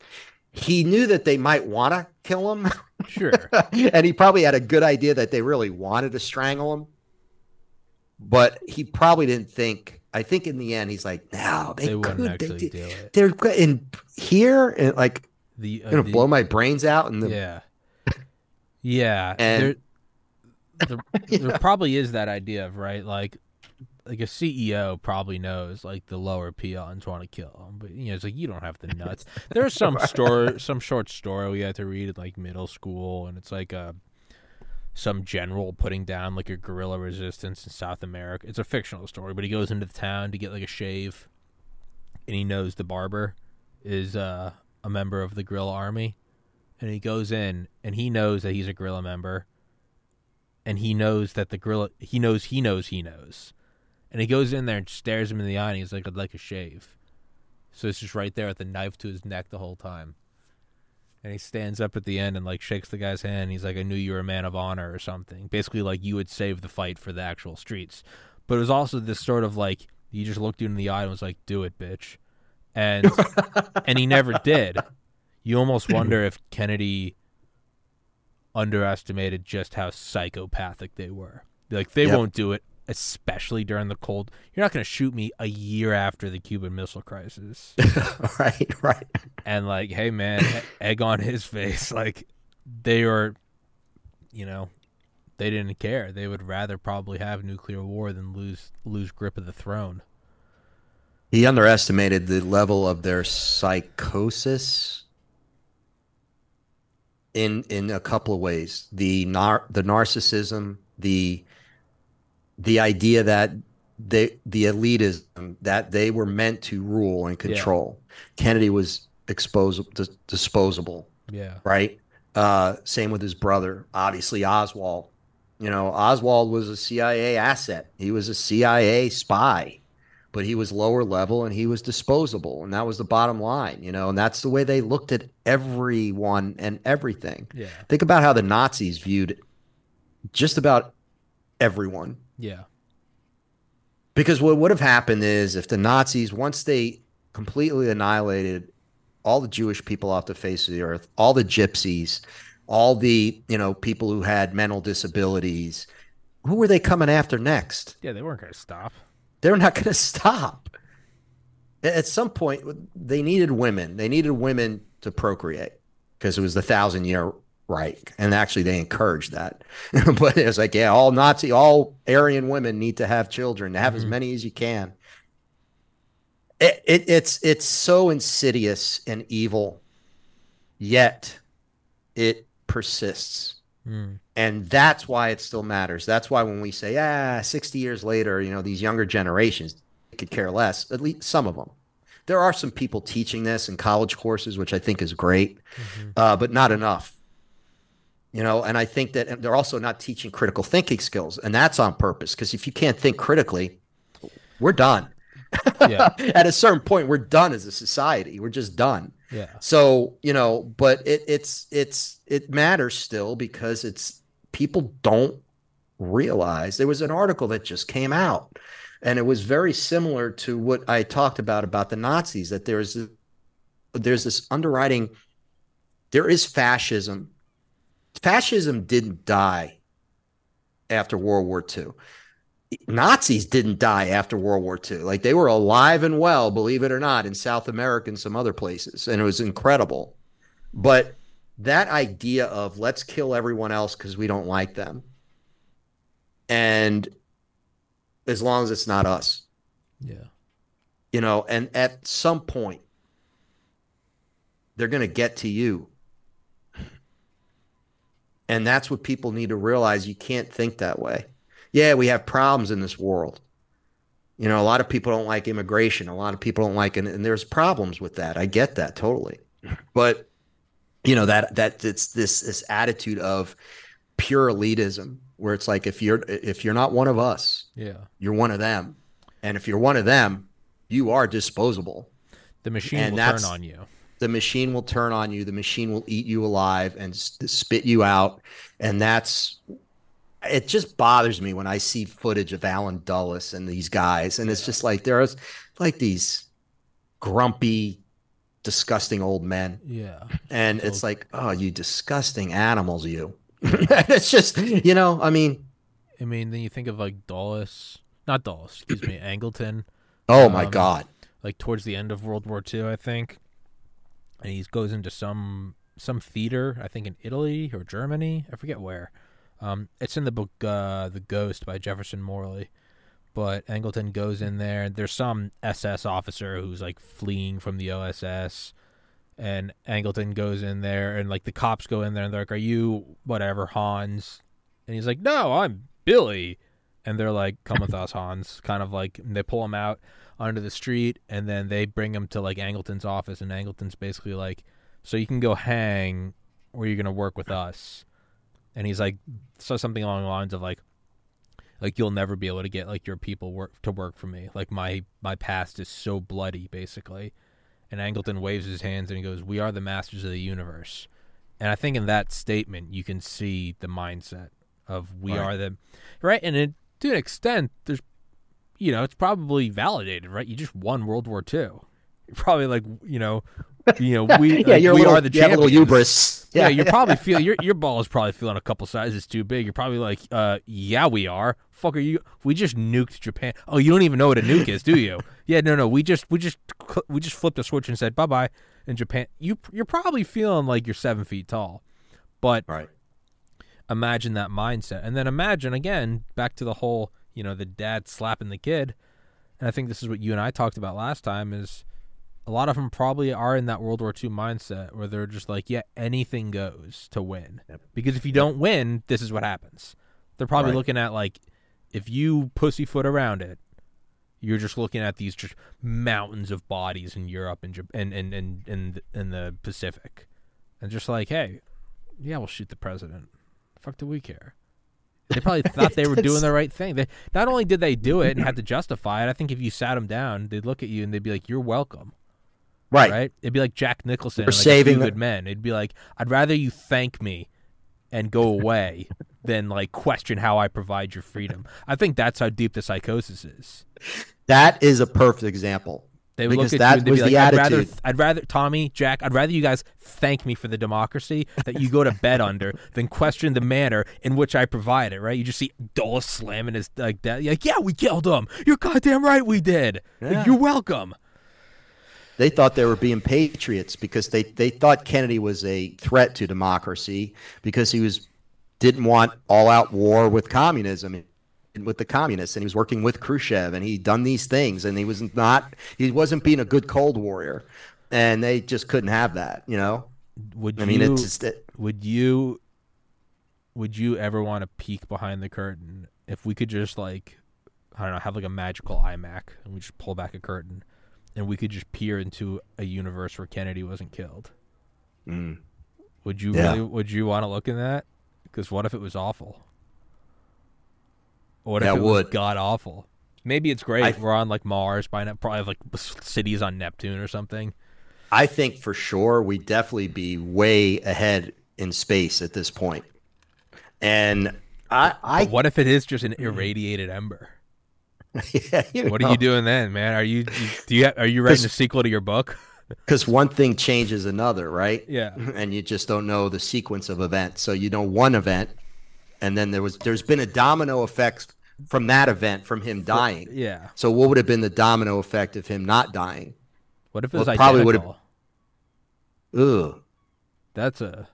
he knew that they might want to kill him. Sure. and he probably had a good idea that they really wanted to strangle him. But he probably didn't think I think in the end he's like, no, they, they could they, do it. They're in here and like the uh, gonna the, blow my brains out and the Yeah. Yeah. And there, there, there probably is that idea of right, like like a CEO probably knows like the lower peons want to kill him, but you know it's like you don't have the nuts. There's some story, some short story we had to read in like middle school, and it's like a uh, some general putting down like a guerrilla resistance in South America. It's a fictional story, but he goes into the town to get like a shave, and he knows the barber is uh, a member of the guerrilla army, and he goes in and he knows that he's a guerrilla member, and he knows that the guerrilla he knows he knows he knows and he goes in there and stares him in the eye and he's like, I'd like a shave. So it's just right there with the knife to his neck the whole time. And he stands up at the end and like shakes the guy's hand. He's like, I knew you were a man of honor or something. Basically, like you would save the fight for the actual streets. But it was also this sort of like, he just looked you in the eye and was like, do it, bitch. And and he never did. You almost wonder if Kennedy underestimated just how psychopathic they were. Like they yep. won't do it especially during the cold. You're not going to shoot me a year after the Cuban Missile Crisis. right, right. And like, hey man, egg on his face. Like they are, you know, they didn't care. They would rather probably have nuclear war than lose lose grip of the throne. He underestimated the level of their psychosis in in a couple of ways. The nar- the narcissism, the the idea that they the elitism that they were meant to rule and control. Yeah. Kennedy was exposable, disposable. Yeah. Right. Uh, same with his brother, obviously Oswald. You know, Oswald was a CIA asset. He was a CIA spy, but he was lower level and he was disposable, and that was the bottom line. You know, and that's the way they looked at everyone and everything. Yeah. Think about how the Nazis viewed just about everyone. Yeah. Because what would have happened is if the Nazis, once they completely annihilated all the Jewish people off the face of the earth, all the gypsies, all the, you know, people who had mental disabilities, who were they coming after next? Yeah, they weren't going to stop. They're not going to stop. At some point, they needed women. They needed women to procreate because it was the thousand year Reich. And actually, they encouraged that. but it was like, yeah, all Nazi, all Aryan women need to have children, to have mm-hmm. as many as you can. It, it, it's it's so insidious and evil, yet it persists. Mm. And that's why it still matters. That's why when we say, ah, 60 years later, you know, these younger generations could care less, at least some of them. There are some people teaching this in college courses, which I think is great, mm-hmm. uh, but not enough you know and i think that they're also not teaching critical thinking skills and that's on purpose because if you can't think critically we're done. Yeah. at a certain point we're done as a society. We're just done. Yeah. So you know but it, it's it's it matters still because it's people don't realize there was an article that just came out and it was very similar to what i talked about about the nazis that there's there's this underwriting there is fascism fascism didn't die after World War II. Nazis didn't die after World War II. Like they were alive and well, believe it or not, in South America and some other places. And it was incredible. But that idea of let's kill everyone else because we don't like them. And as long as it's not us. Yeah. You know, and at some point, they're going to get to you and that's what people need to realize. You can't think that way. Yeah, we have problems in this world. You know, a lot of people don't like immigration. A lot of people don't like, and, and there's problems with that. I get that totally. But, you know, that, that it's this, this attitude of pure elitism where it's like, if you're, if you're not one of us, yeah, you're one of them. And if you're one of them, you are disposable. The machine and will turn on you the machine will turn on you the machine will eat you alive and spit you out. And that's it just bothers me when i see footage of Allen Dulles and these guys. And it's just like there's like these grumpy disgusting old men. Yeah. And so, it's like oh you disgusting animals you. It's just you know i mean i mean then you think of like dulles not dulles excuse me angleton. Oh um, my god. like towards the end of world war ii i think and he goes into some some theater, I think in Italy or Germany, I forget where. Um, it's in the book uh, The Ghost by Jefferson Morley. But Angleton goes in there. There's some SS officer who's like fleeing from the OSS, and Angleton goes in there, and like the cops go in there, and they're like, "Are you whatever Hans?" And he's like, "No, I'm Billy." And they're like, "Come with us, Hans." Kind of like they pull him out onto the street, and then they bring him to like Angleton's office, and Angleton's basically like, "So you can go hang, or you're gonna work with us." And he's like, "So something along the lines of like, like you'll never be able to get like your people work to work for me. Like my my past is so bloody, basically. And Angleton waves his hands and he goes, "We are the masters of the universe." And I think in that statement you can see the mindset of we right. are the right. And it, to an extent, there's you know, it's probably validated, right? You just won World War II. You're probably like, you know, you know, we yeah, like, we little, are the champions. hubris. Yeah, yeah you're probably feeling your your ball is probably feeling a couple sizes too big. You're probably like, uh, yeah, we are. Fuck, are you? We just nuked Japan. Oh, you don't even know what a nuke is, do you? Yeah, no, no. We just we just we just flipped a switch and said bye bye in Japan. You you're probably feeling like you're seven feet tall, but right. Imagine that mindset, and then imagine again back to the whole you know the dad slapping the kid and i think this is what you and i talked about last time is a lot of them probably are in that world war ii mindset where they're just like yeah anything goes to win yep. because if you don't win this is what happens they're probably right. looking at like if you pussyfoot around it you're just looking at these just mountains of bodies in Europe and and and and in, in the Pacific, and just like, hey, yeah, we'll shoot the president. Fuck, do we care? They probably thought they were doing the right thing. They not only did they do it and had to justify it. I think if you sat them down, they'd look at you and they'd be like, "You're welcome." Right. Right. It'd be like Jack Nicholson, like saving good men. It'd be like, "I'd rather you thank me and go away than like question how I provide your freedom. I think that's how deep the psychosis is. That is a perfect example. They would Because look at that you and they'd was be like, the I'd rather, attitude. I'd rather, Tommy, Jack, I'd rather you guys thank me for the democracy that you go to bed under than question the manner in which I provide it, right? You just see Dulles slamming his, like that. Like, yeah, we killed him. You're goddamn right we did. Like, You're welcome. They thought they were being patriots because they, they thought Kennedy was a threat to democracy because he was didn't want all out war with communism with the communists and he was working with Khrushchev and he'd done these things and he was not he wasn't being a good cold warrior and they just couldn't have that you know Would I mean you, it's just it, would you, would you ever want to peek behind the curtain if we could just like, I don't know, have like a magical iMac and we just pull back a curtain and we could just peer into a universe where Kennedy wasn't killed? mm. Would you Yeah. really? Would you want to look in that? Because what if it was awful? What if it it was would. god awful? Maybe it's great. I- We're on like Mars by now. Probably have, like cities on Neptune or something. I think for sure we'd definitely be way ahead in space at this point. and I I what if it is just an irradiated ember? yeah, What know. are you doing then, man? Are you you- do you are you writing a sequel to your book? because one thing changes another, right? Yeah. And you just don't know the sequence of events. So you know one event, and then there was there's been a domino effect from that event from him dying. Yeah. So what would have been the domino effect of him not dying? What if it Well, was it probably would've- identical? Ugh. That's a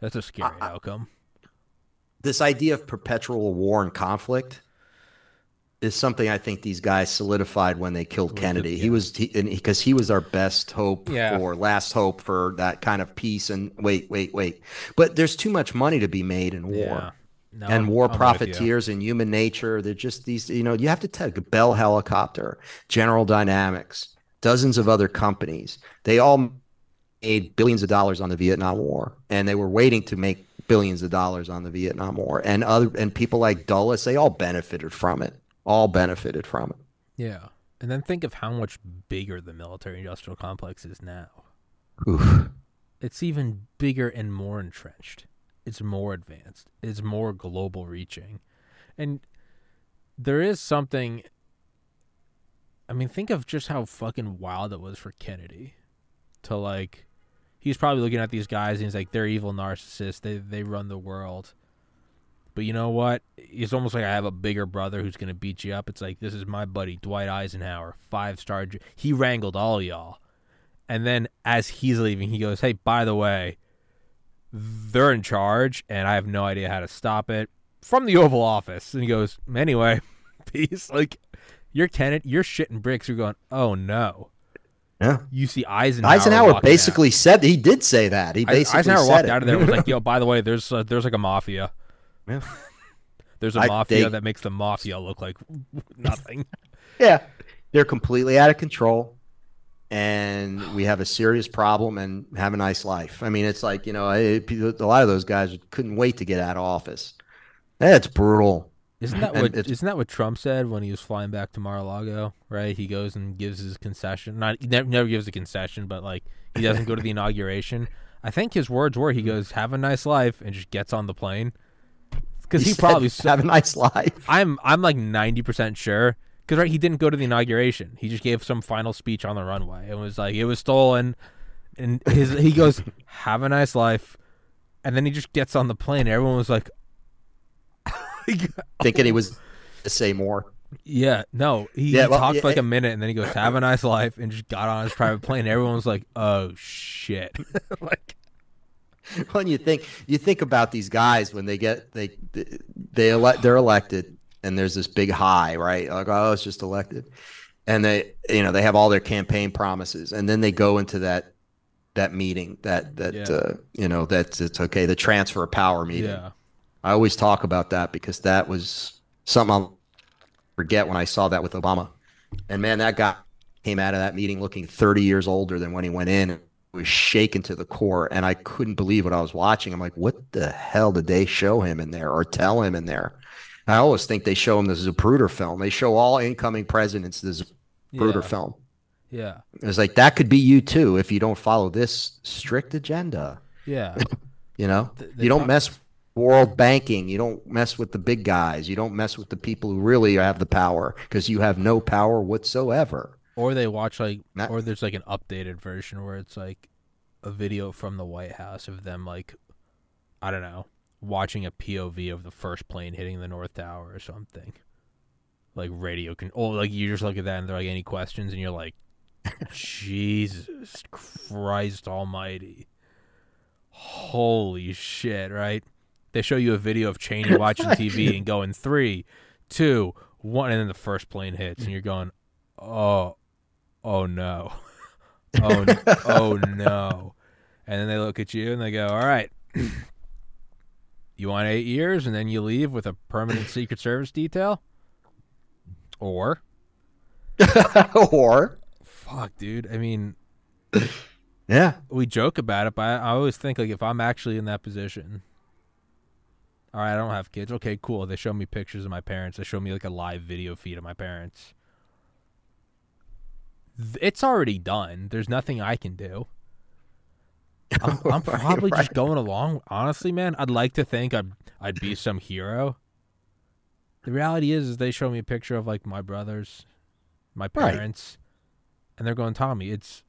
that's a scary uh, uh, outcome. This idea of perpetual war and conflict is something I think these guys solidified when they killed Kennedy. He yeah. was he, and because he was our best hope Yeah. for last hope for that kind of peace. And wait, wait, wait. But there's too much money to be made in war. Yeah. No, and I'm- war I'm profiteers and human nature. They're just these, you know, you have to take Bell Helicopter, General Dynamics, dozens of other companies. They all made billions of dollars on the Vietnam War, and they were waiting to make billions of dollars on the Vietnam War. And other and people like Dulles, they all benefited from it. All benefited from it. Yeah. And then think of how much bigger the military industrial complex is now. Oof. It's even bigger and more entrenched. It's more advanced. It's more global reaching. And there is something I mean, think of just how fucking wild it was for Kennedy to like he's probably looking at these guys and he's like, they're evil narcissists. They they run the world. But you know what? It's almost like I have a bigger brother who's gonna beat you up. It's like this is my buddy Dwight Eisenhower, five star. He wrangled all y'all, and then as he's leaving, he goes, "Hey, by the way, they're in charge, and I have no idea how to stop it." From the Oval Office, and he goes, "Anyway, peace." Like your tenant, you're shitting bricks. You're going, "Oh no." Yeah. You see Eisenhower. Eisenhower walking out. basically said he did say that. He basically Eisenhower said walked it. out of there and was like, "Yo, by the way, there's uh, there's like a mafia. Yeah. There's a I- mafia they- that makes the mafia look like nothing." Yeah, they're completely out of control, and oh, we have a serious problem. And have a nice life. I mean, it's like you know, a lot of those guys couldn't wait to get out of office. That's brutal. Isn't that And what isn't that what Trump said when he was flying back to Mar-a-Lago? Right, he goes and gives his concession. Not he never, never gives a concession, but like he doesn't go to the inauguration. I think his words were he hmm. goes, "Have a nice life," and just gets on the plane. Because he, said, probably said, have a nice life. I'm I'm like ninety percent sure because right he didn't go to the inauguration. He just gave some final speech on the runway and was like it was stolen, and his he goes have a nice life, and then he just gets on the plane. Everyone was like, Thinking he was to say more. yeah, no, he, Yeah, well, talked yeah, for like a minute and then he goes have a nice life and just got on his private plane. Everyone was like oh shit, like when you think you think about these guys when they get they they elect they're elected and there's this big high right? Like oh it's just elected. And they you know they have all their campaign promises and then they go into that that meeting that that Yeah. uh, you know that's it's okay the transfer of power meeting. Yeah, i always talk about that because that was something i'll forget when i saw that with obama. And man that guy came out of that meeting looking 30 years older than when he went in and was shaken to the core and i couldn't believe what i was watching. I'm like what the hell did they show him in there or tell him in there i always think they show him the zapruder film they show all incoming presidents the zapruder yeah, film yeah, it's like that could be you too if you don't follow this strict agenda yeah. you know Th- they you don't mess world banking. You don't mess with the big guys. You don't mess with the people who really have the power because you have no power whatsoever. Or they watch like, Not, or there's like an updated version where it's like a video from the White House of them like, I don't know, watching a POV of the first plane hitting the North Tower or something. Like radio can, oh, like you just look at that and they're like, any questions, and you're like, Jesus Christ Almighty, holy shit, right? They show you a video of Cheney watching TV and going three, two, one, and then the first plane hits, and you're going, oh, oh no, oh, oh no, and then they look at you and they go, all right. You want eight years and then you leave with a permanent Secret Service detail? Or. or. Fuck, dude. I mean. Yeah. We joke about it, but I, I always think, like, if I'm actually in that position. All right, I don't have kids. Okay, cool. They show me pictures of my parents. They show me, like, a live video feed of my parents. It's already done. There's nothing I can do. I'm, I'm probably right. just going along. Honestly, man, I'd like to think I'd I'd be some hero. The reality is, is they show me a picture of like my brothers, my parents, right. and they're going, Tommy, it's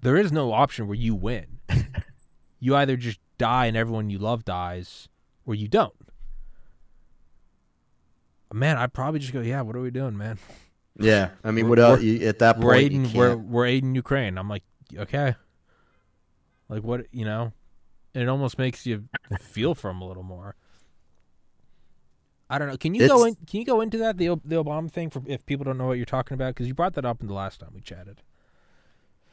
there is no option where you win. you either just die and everyone you love dies, or you don't. Man, I'd probably just go, yeah. What are we doing, man? Yeah, I mean, what uh, else? at that point, we're aiding, we're we're aiding Ukraine. I'm like, okay, like what you know, it almost makes you feel for him a little more. I don't know. Can you it's, go in? Can you go into that the the Obama thing for if people don't know what you're talking about? Because you brought that up in the last time we chatted.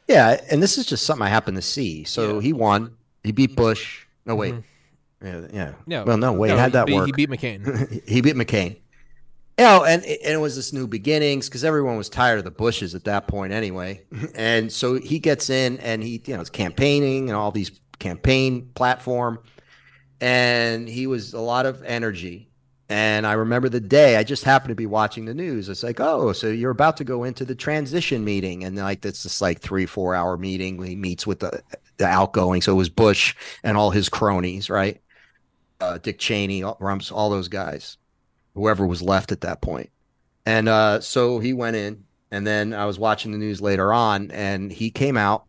Yeah, and this is just something I happen to see. So yeah. he won. He beat Bush. No wait. Mm-hmm. Yeah, yeah. No, well, no wait. No, How'd that work? He beat McCain. he beat McCain. You know, and, and it was this new beginnings because everyone was tired of the Bushes at that point anyway. And so he gets in and he, you know, is campaigning and all these campaign platform. And he was a lot of energy. And I remember the day I just happened to be watching the news. It's like, oh, so you're about to go into the transition meeting. And like, that's this like three, four hour meeting. He meets with the, the outgoing. So it was Bush and all his cronies, right? Uh, Dick Cheney, Rumps, all those guys whoever was left at that point. And uh, so he went in, and then I was watching the news later on, and he came out.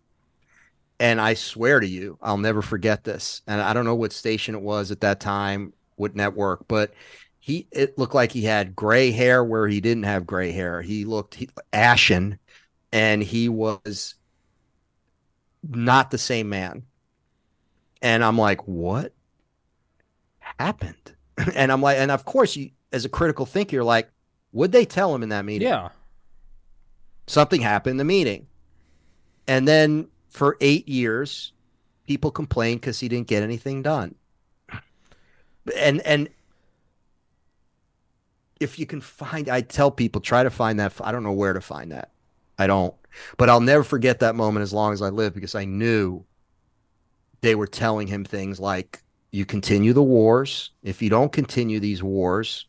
And I swear to you, I'll never forget this. And I don't know what station it was at that time, what network, but he it looked like he had gray hair where he didn't have gray hair. He looked he, ashen, and he was not the same man. And I'm like, what happened? And I'm like, and of course you as a critical thinker, like, would they tell him in that meeting? Yeah. Something happened in the meeting. And then for eight years, people complained because he didn't get anything done. And and if you can find, I tell people try to find that. I don't know where to find that. I don't, but I'll never forget that moment as long as I live because I knew they were telling him things like, "You continue the wars. If you don't continue these wars,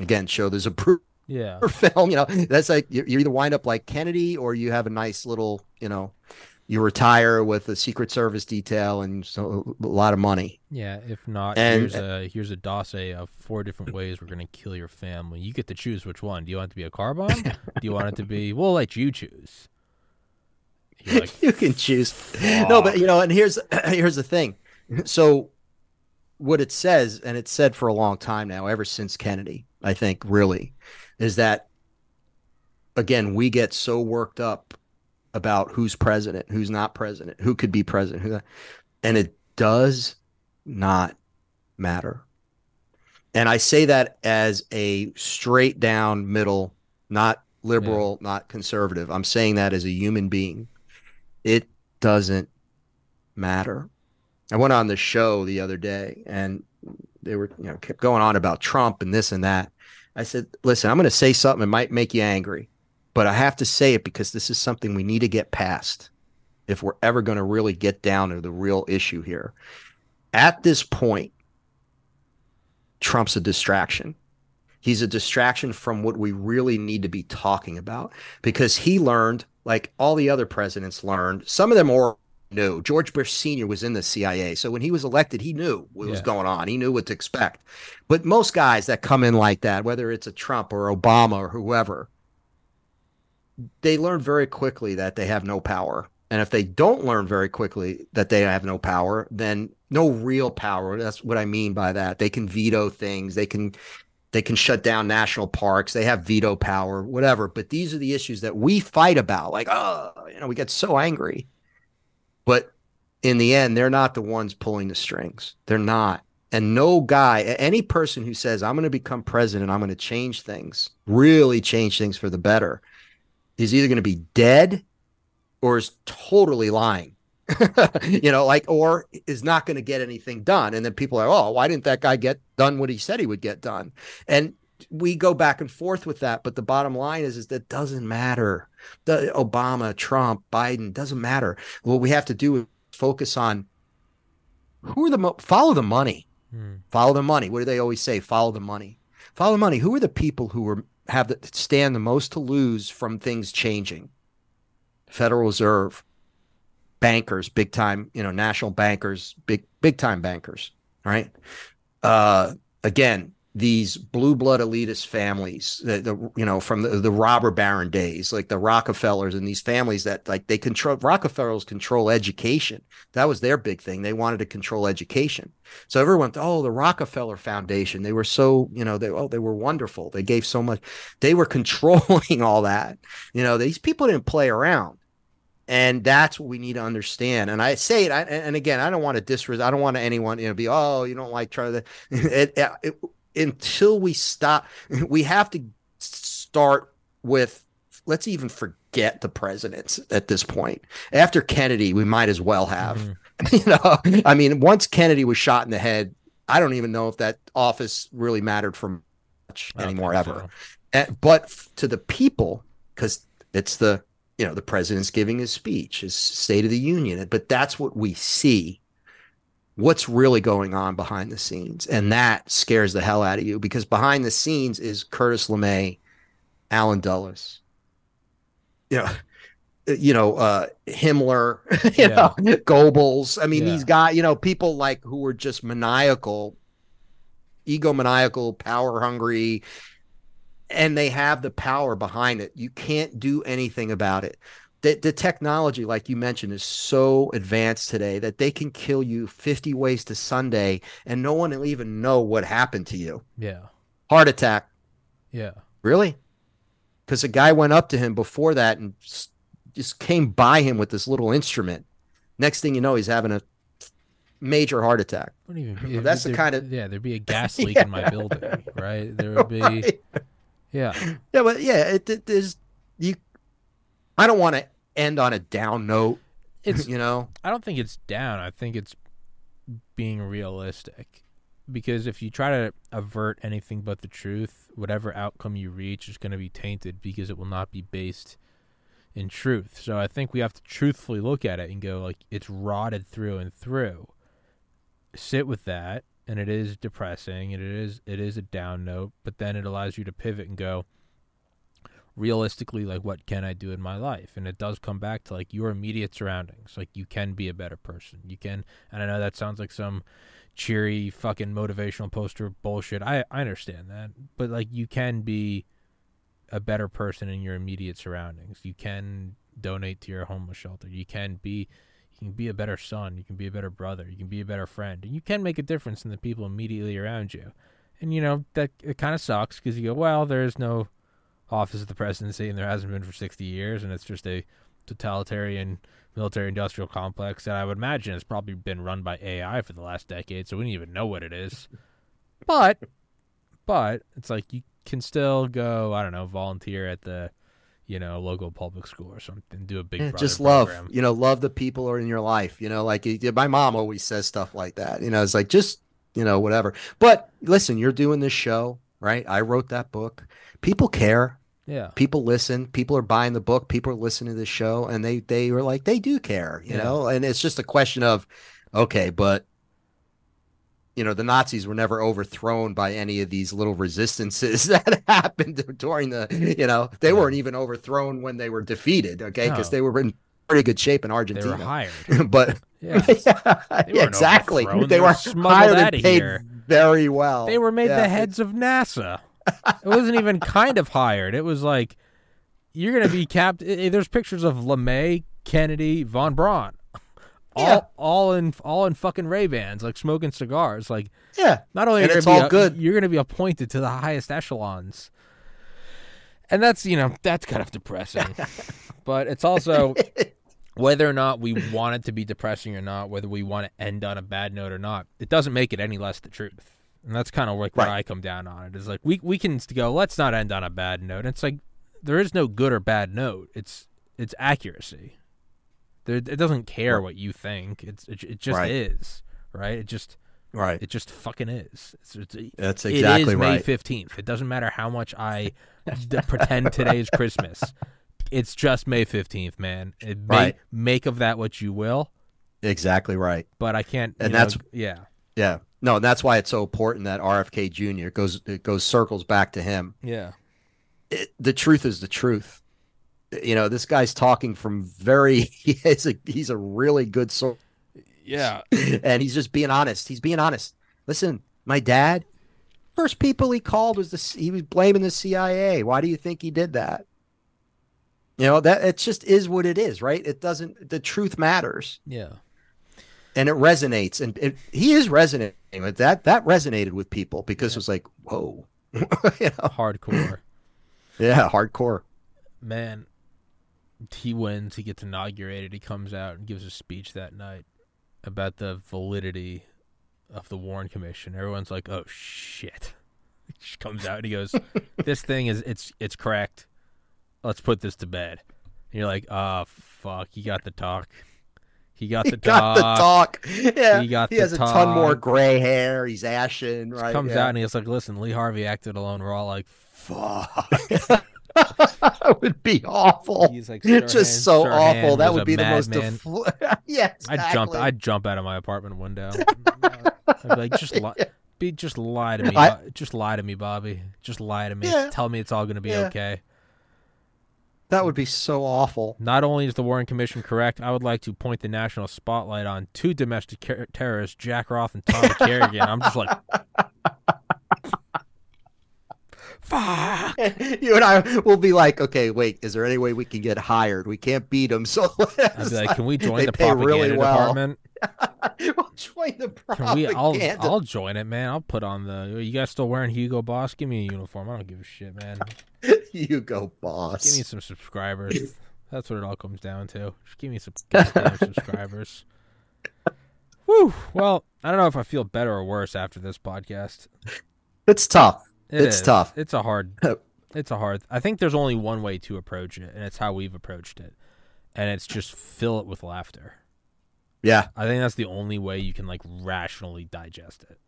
again show there's a proof yeah. film you know that's like you, you either wind up like kennedy or you have a nice little you know you retire with a secret service detail and so a lot of money. Yeah if not and, here's a here's a dossier of four different ways we're going to kill your family. You get to choose which one. Do you want it to be a car bomb? Do you want it to be we'll let you choose. Like, you can choose. Fuck. no but you know and here's here's the thing. So what it says and it's said for a long time now ever since kennedy I think, really, is that again, we get so worked up about who's president, who's not president, who could be president, who, and it does not matter. And I say that as a straight down middle, not liberal, yeah. not conservative. I'm saying that as a human being. It doesn't matter. I went on the show the other day and they were, you know, kept going on about Trump and this and that. I said, listen, I'm going to say something that might make you angry, but I have to say it because this is something we need to get past if we're ever going to really get down to the real issue here. At this point, Trump's a distraction. He's a distraction from what we really need to be talking about because he learned, like all the other presidents learned, some of them more knew. George Bush Sr. was in the CIA. So when he was elected, he knew what yeah. was going on. He knew what to expect. But most guys that come in like that, whether it's a Trump or Obama or whoever, they learn very quickly that they have no power. And if they don't learn very quickly that they have no power, then no real power. That's what I mean by that. They can veto things. They can they can shut down national parks. They have veto power, whatever. But these are the issues that we fight about. Like, oh, you know, we get so angry. But in the end, they're not the ones pulling the strings. They're not. And no guy, any person who says, I'm going to become president, I'm going to change things, really change things for the better, is either going to be dead or is totally lying. you know, like, or is not going to get anything done. And then people are, oh, why didn't that guy get done what he said he would get done? And we go back and forth with that. But the bottom line is, is that doesn't matter. The Obama, Trump, Biden doesn't matter. What we have to do is focus on who are the mo- follow the money, hmm. follow the money. What do they always say? Follow the money. Follow the money. Who are the people who are have the, stand the most to lose from things changing? Federal Reserve, bankers, big time, you know, national bankers, big big time bankers, right? Uh, again, these blue blood elitist families, the, the you know from the, the robber baron days, like the Rockefellers and these families that like they control Rockefellers control education. That was their big thing. They wanted to control education. So everyone, oh, the Rockefeller Foundation, they were so you know they oh they were wonderful. They gave so much. They were controlling all that. You know these people didn't play around and that's what we need to understand. And I say it, I, and again, I don't want to disrespect. I don't want anyone you know be oh you don't like try to. It, it, it, until we stop, we have to start with. Let's even forget the presidents at this point. After Kennedy, we might as well have. Mm-hmm. You know, I mean, once Kennedy was shot in the head, I don't even know if that office really mattered for much anymore ever. So. And, eh, but to the people, because it's the you know, the president's giving his speech, his State of the Union, but that's what we see. What's really going on behind the scenes, and that scares the hell out of you because behind the scenes is Curtis LeMay, Allen Dulles, you know, you know, uh, Himmler, you yeah. know, Goebbels. I mean, yeah. these guys, you know, people like who were just maniacal, egomaniacal, power hungry, and they have the power behind it. You can't do anything about it. The, the technology, like you mentioned, is so advanced today that they can kill you 50 ways to Sunday and no one will even know what happened to you. Yeah. Heart attack. Yeah. Really? Because a guy went up to him before that and just came by him with this little instrument. Next thing you know, he's having a major heart attack. Even, That's the kind of yeah. There'd be a gas leak yeah. in my building, right? There would be right. Yeah. Yeah, but yeah, it, it is you. I don't want to end on a down note. It's you know. I don't think it's down. I think it's being realistic. Because if you try to avert anything but the truth, whatever outcome you reach is going to be tainted because it will not be based in truth. So I think we have to truthfully look at it and go like it's rotted through and through. Sit with that and it is depressing and it is it is a down note but then it allows you to pivot and go realistically like what can i do in my life and it does come back to like your immediate surroundings like you can be a better person you can and i know that sounds like some cheery fucking motivational poster bullshit i i understand that but like you can be a better person in your immediate surroundings you can donate to your homeless shelter you can be you can be a better son. You can be a better brother. You can be a better friend. And you can make a difference in the people immediately around you. And, you know, that it kind of sucks because you go, well, there's no office of the presidency and there hasn't been for 60 years. And it's just a totalitarian military industrial complex that I would imagine has probably been run by AI for the last decade. So we don't even know what it is. But, but it's like you can still go, I don't know, volunteer at the you know, local public school or something. Do a big mm, yeah, just love, program. you know, love the people are in your life. You know, like my mom always says stuff like that. You know, it's like just you know whatever. But listen, you're doing this show, right? I wrote that book. People care. Yeah. People listen. People are buying the book. People are listening to the show, and they they were like they do care. You yeah. know, and it's just a question of, okay, but you know the Nazis were never overthrown by any of these little resistances that happened during the you know they yeah. weren't even overthrown when they were defeated okay because no. they were in pretty good shape in Argentina They were hired. but Yeah. yeah, weren't exactly. They, They were were hired and paid here. Very well. They were made Yeah. the heads of NASA. It wasn't even kind of hired. It was like you're gonna be capped. There's pictures of LeMay, Kennedy, von Braun, all Yeah. all in all in fucking Ray Bans, like smoking cigars. Like Yeah, not only And are you it's all a- good. you're gonna be appointed to the highest echelons, and that's you know that's kind of depressing. but it's also whether or not we want it to be depressing or not, whether we want to end on a bad note or not, it doesn't make it any less the truth. And that's kind of like where I come down on it. Is like we we can go, let's not end on a bad note. And it's like there is no good or bad note. It's it's accuracy. There, it doesn't care Right. what you think. It's it, it just Right. is right. It just right. it just fucking is. It's, it's, That's it exactly is May fifteenth. It doesn't matter how much I d- pretend today is Christmas. It's just May fifteenth, man. It may, Right. Make of that what you will, Exactly right. but I can't. And you know, that's- yeah, Yeah. No, and that's why it's so important that RFK Jr. goes it goes circles back to him. yeah, It, the truth is the truth. You know, this guy's talking from very he is a he's a really good source yeah. and he's just being honest. He's being honest. Listen, my dad, first people he called was the he was blaming the CIA. Why do you think he did that? You know that it just is what it is, right? It doesn't. The truth matters, Yeah. and it resonates. And it, he is resonating with that. That resonated with people because it was like, whoa, you know, Hardcore. yeah, hardcore. Man, he wins. He gets inaugurated. He comes out and gives a speech that night about the validity of the Warren Commission. Everyone's like, "Oh shit!" He just comes out and he goes, "This thing is it's it's correct. Let's put this to bed." And you're like, "Ah, fuck! He got the talk. He got the He the got talk." the talk. Yeah, He got he the has a ton more gray hair. He's ashen, right? Comes yeah. out and he's like, "Listen, Lee Harvey acted alone." We're all like, "Fuck!" that would be awful. He's like, It's Sirhan- just so Sirhan awful. That would be the most. madman. Defl- yeah, exactly. I'd jump. I'd jump out of my apartment window. I'd be like, just lie, be, just lie to me. I- just lie to me, Bobby. Just lie to me. Yeah. Tell me it's all going to be Yeah. okay. That would be so awful. Not only is the Warren Commission correct, I would like to point the national spotlight on two domestic ter- terrorists, Jack Roth and Tommy Kerrigan. I'm just like, fuck. you and I will be like, okay, wait, is there any way we can get hired? We can't beat them, so I'd be like, can we join the propaganda really well. department? we'll join the Can we? I'll propaganda. I'll join it, man. I'll put on the. You guys still wearing Hugo Boss? Give me a uniform. I don't give a shit, man. you go, boss. Give me some subscribers. That's what it all comes down to. Just give me some subscribers. Whew. Well, I don't know if I feel better or worse after this podcast. It's tough. It It's is. tough. It's a hard. It's a hard. I think there's only one way to approach it, and it's how we've approached it, and it's just fill it with laughter. Yeah, I think that's the only way you can like rationally digest it.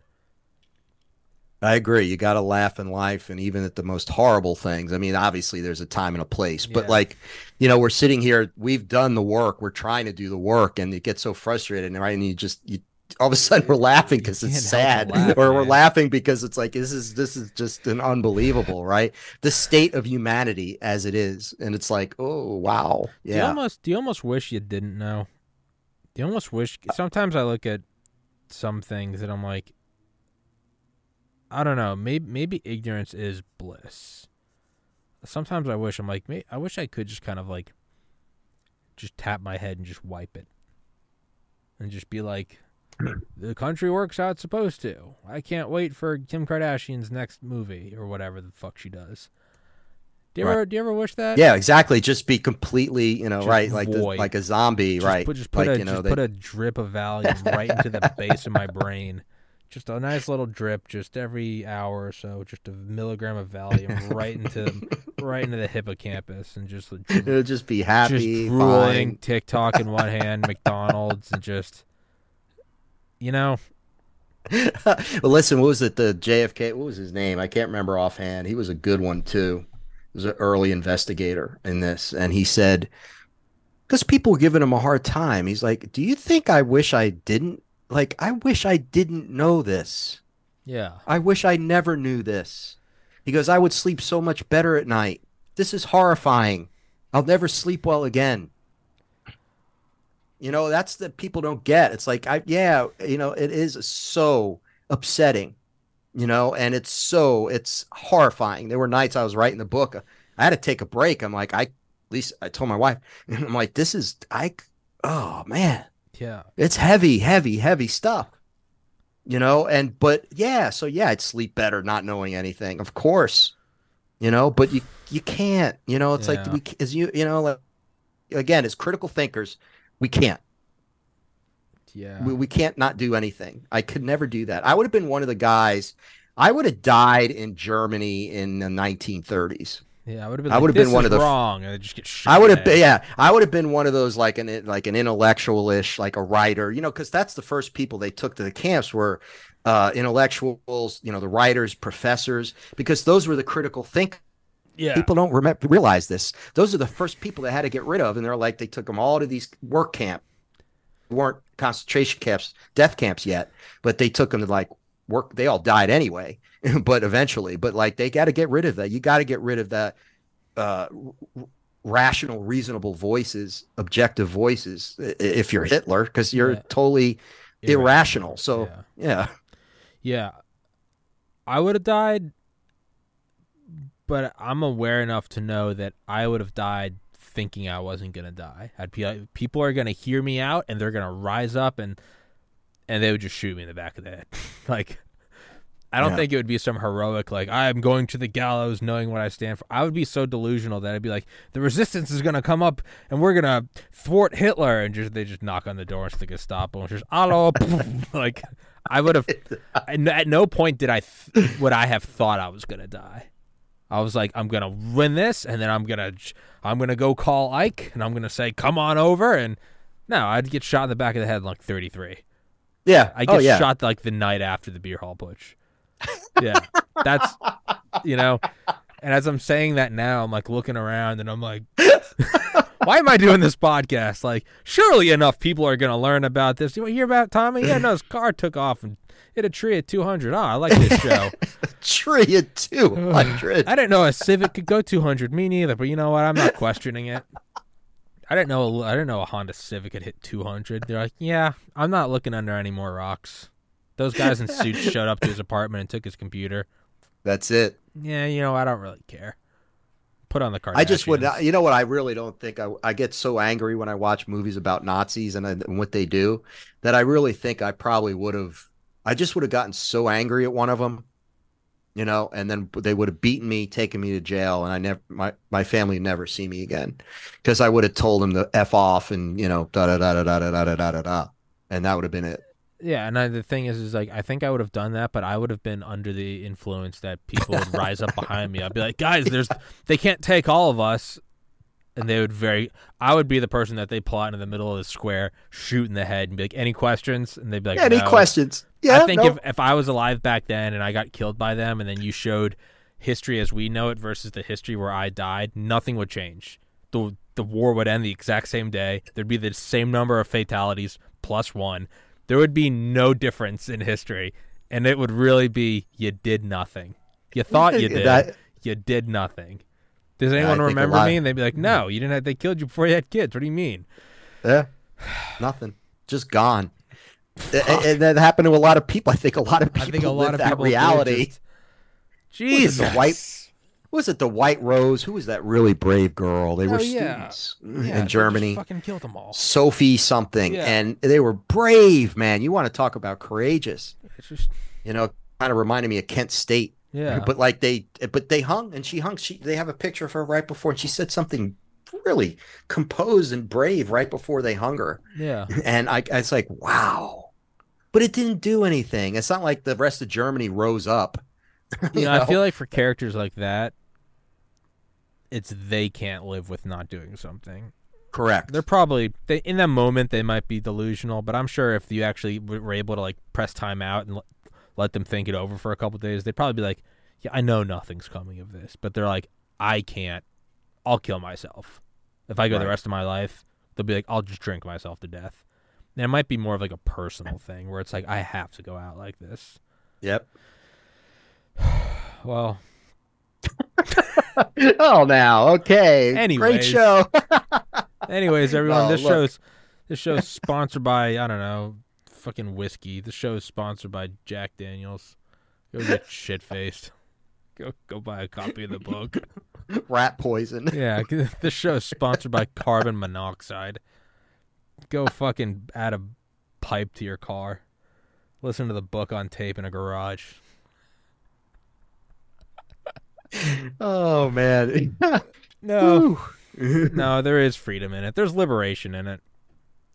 I agree. You got to laugh in life, and even at the most horrible things. I mean, obviously, there's a time and a place, but Yeah. like, you know, we're sitting here, we've done the work, we're trying to do the work, and it gets so frustrated, right? And you just, you all of a sudden, we're laughing because it's sad, laugh, or we're man. laughing because it's like this is this is just an unbelievable, right? The state of humanity as it is, and it's like, oh wow, Do you yeah, almost do you almost wish you didn't know? You almost wish sometimes I look at some things and I'm like I don't know, maybe maybe ignorance is bliss. Sometimes I wish I'm like I wish I could just kind of like just tap my head and just wipe it. And just be like the country works how it's supposed to. I can't wait for Kim Kardashian's next movie or whatever the fuck she does. Do you Right. ever do you ever wish that? yeah, exactly. Just be completely, you know, Just right, like the, like a zombie, Just right? Put, just put like a you know, just they, put a drip of Valium right into the base of my brain. Just a nice little drip, just every hour or so, just a milligram of Valium right into right into the hippocampus, and just it'll just be happy, just drooling, fine. TikTok in one hand, McDonald's, and just you know, well, listen, what was it? The JFK. What was his name? I can't remember offhand. He was a good one too. Was an early investigator in this, and he said, because people were giving him a hard time. He's like, "Do you think I wish I didn't? Like, I wish I didn't know this. yeah, I wish I never knew this." He goes, "I would sleep so much better at night. This is horrifying. I'll never sleep well again." You know, that's the people don't get. It's like I yeah, you know, it is so upsetting. You know, and it's so it's horrifying. There were nights I was writing the book. I had to take a break. I'm like, I at least I told my wife, I'm like, this is I oh man. Yeah. It's heavy, heavy, heavy stuff. You know, and but yeah, so yeah, I'd sleep better not knowing anything. Of course. You know, but you you can't, you know, it's Yeah. like we as you you know, like again, as critical thinkers, we can't. Yeah. We, we can't not do anything. I could never do that. I would have been one of the guys. I would have died in Germany in the 1930s. yeah. I would have been. I like, would have been one of the wrong, and I just get shot. I would have been, yeah, I would have been one of those like an like an intellectual-ish, like a writer, you know, because that's the first people they took to the camps were uh, intellectuals, you know, the writers, professors, because those were the critical thinkers. Yeah. People don't remember, realize this. Those are the first people they had to get rid of, and they're like they took them all to these work camp, weren't concentration camps, death camps yet, but they took them to like work. They all died anyway, but eventually, but like they got to get rid of that. You got to get rid of that uh, r- rational, reasonable voices, objective voices. If you're Hitler, because you're Yeah. totally irrational. So Yeah. yeah, Yeah. I would have died, but I'm aware enough to know that I would have died thinking I wasn't gonna die. I'd be like, people are gonna hear me out, and they're gonna rise up and and they would just shoot me in the back of the head. like, I don't Yeah. think it would be some heroic like I'm going to the gallows knowing what I stand for. I would be so delusional that I'd be like, the resistance is gonna come up and we're gonna thwart Hitler, and just they just knock on the door and the Gestapo and just hello, like I would have. at no- at no point did I th- would I have thought I was gonna die. I was like, I'm gonna win this, and then I'm gonna I'm gonna go call Ike, and I'm gonna say, "Come on over." And no, I'd get shot in the back of the head like 33. yeah. I oh, get oh yeah. shot like the night after the beer hall putsch. Yeah, that's you know. And as I'm saying that now, I'm like looking around, and I'm like, why am I doing this podcast? Like, surely enough people are gonna learn about this. You want to hear about Tommy? Yeah, no, his car took off and hit a tree at 200. Oh, ah, I like this show. Tree at two hundred. I didn't know a Civic could go 200. Me neither. But you know what? I'm not questioning it. I didn't know. I didn't know a Honda Civic could hit 200. They're like, yeah, I'm not looking under any more rocks. Those guys in suits showed up to his apartment and took his computer. That's it. Yeah, you know, I don't really care. Put on the Kardashians. I just would. You know what? I really don't think I. I get so angry when I watch movies about Nazis and, I, and what they do that I really think I probably would have. I just would have gotten so angry at one of them, you know, and then they would have beaten me, taken me to jail, and I never. My my family would never see me again because I would have told them to f off and you know da da da da da da da da da da, and that would have been it. Yeah, and I, the thing is, is like I think I would have done that, but I would have been under the influence that people would rise up behind me. I'd be like, guys, there's they can't take all of us, and they would very. I would be the person that they plot in the middle of the square, shoot in the head, and be like, any questions? And they'd be like, Any "No." questions? Yeah, I think no. if if I was alive back then and I got killed by them, and then you showed history as we know it versus the history where I died, nothing would change. the The war would end the exact same day. There'd be the same number of fatalities plus one. There would be no difference in history, and it would really be you did nothing. You thought you did, That- you did nothing. Does anyone a remember me? And they'd be like, "No, you didn't. Have, they killed you before you had kids. What do you mean?" Yeah, nothing. Just gone. And, and that happened to a lot of people. I think a lot of people I think a lot of that reality. just- Was it Jesus, the white- Was it the White Rose? Who was that really brave girl? They were Oh, yeah. students Yeah, in Germany. fucking killed them all. Sophie something, Yeah. and they were brave, man. You want to talk about courageous? It's just You know, kind of reminded me of Kent State. yeah. But like they, but they hung, and she hung. She they have a picture of her right before, and she said something really composed and brave right before they hung her. Yeah. And I, I was like, wow. But it didn't do anything. It's not like the rest of Germany rose up. You know, I feel like for characters like that, it's they can't live with not doing something. correct. They're probably they in that moment they might be delusional, but I'm sure if you actually were able to like press time out and let, let them think it over for a couple days, they'd probably be like, "Yeah, I know nothing's coming of this," but they're like, "I can't. I'll kill myself if I go the rest of my life." They'll be like, "I'll just drink myself to death." And it might be more of like a personal thing where it's like, "I have to go out like this." Yep. Well, oh, now okay. Anyways. Great show. Anyways, everyone, Oh, this look. show's This show's sponsored by I don't know, fucking whiskey. This show is sponsored by Jack Daniels. Go get shit faced. Go go buy a copy of the book. Rat poison. Yeah, this show is sponsored by carbon monoxide. Go fucking add a pipe to your car. Listen to the book on tape in a garage. oh man. no. no, there is freedom in it. There's liberation in it.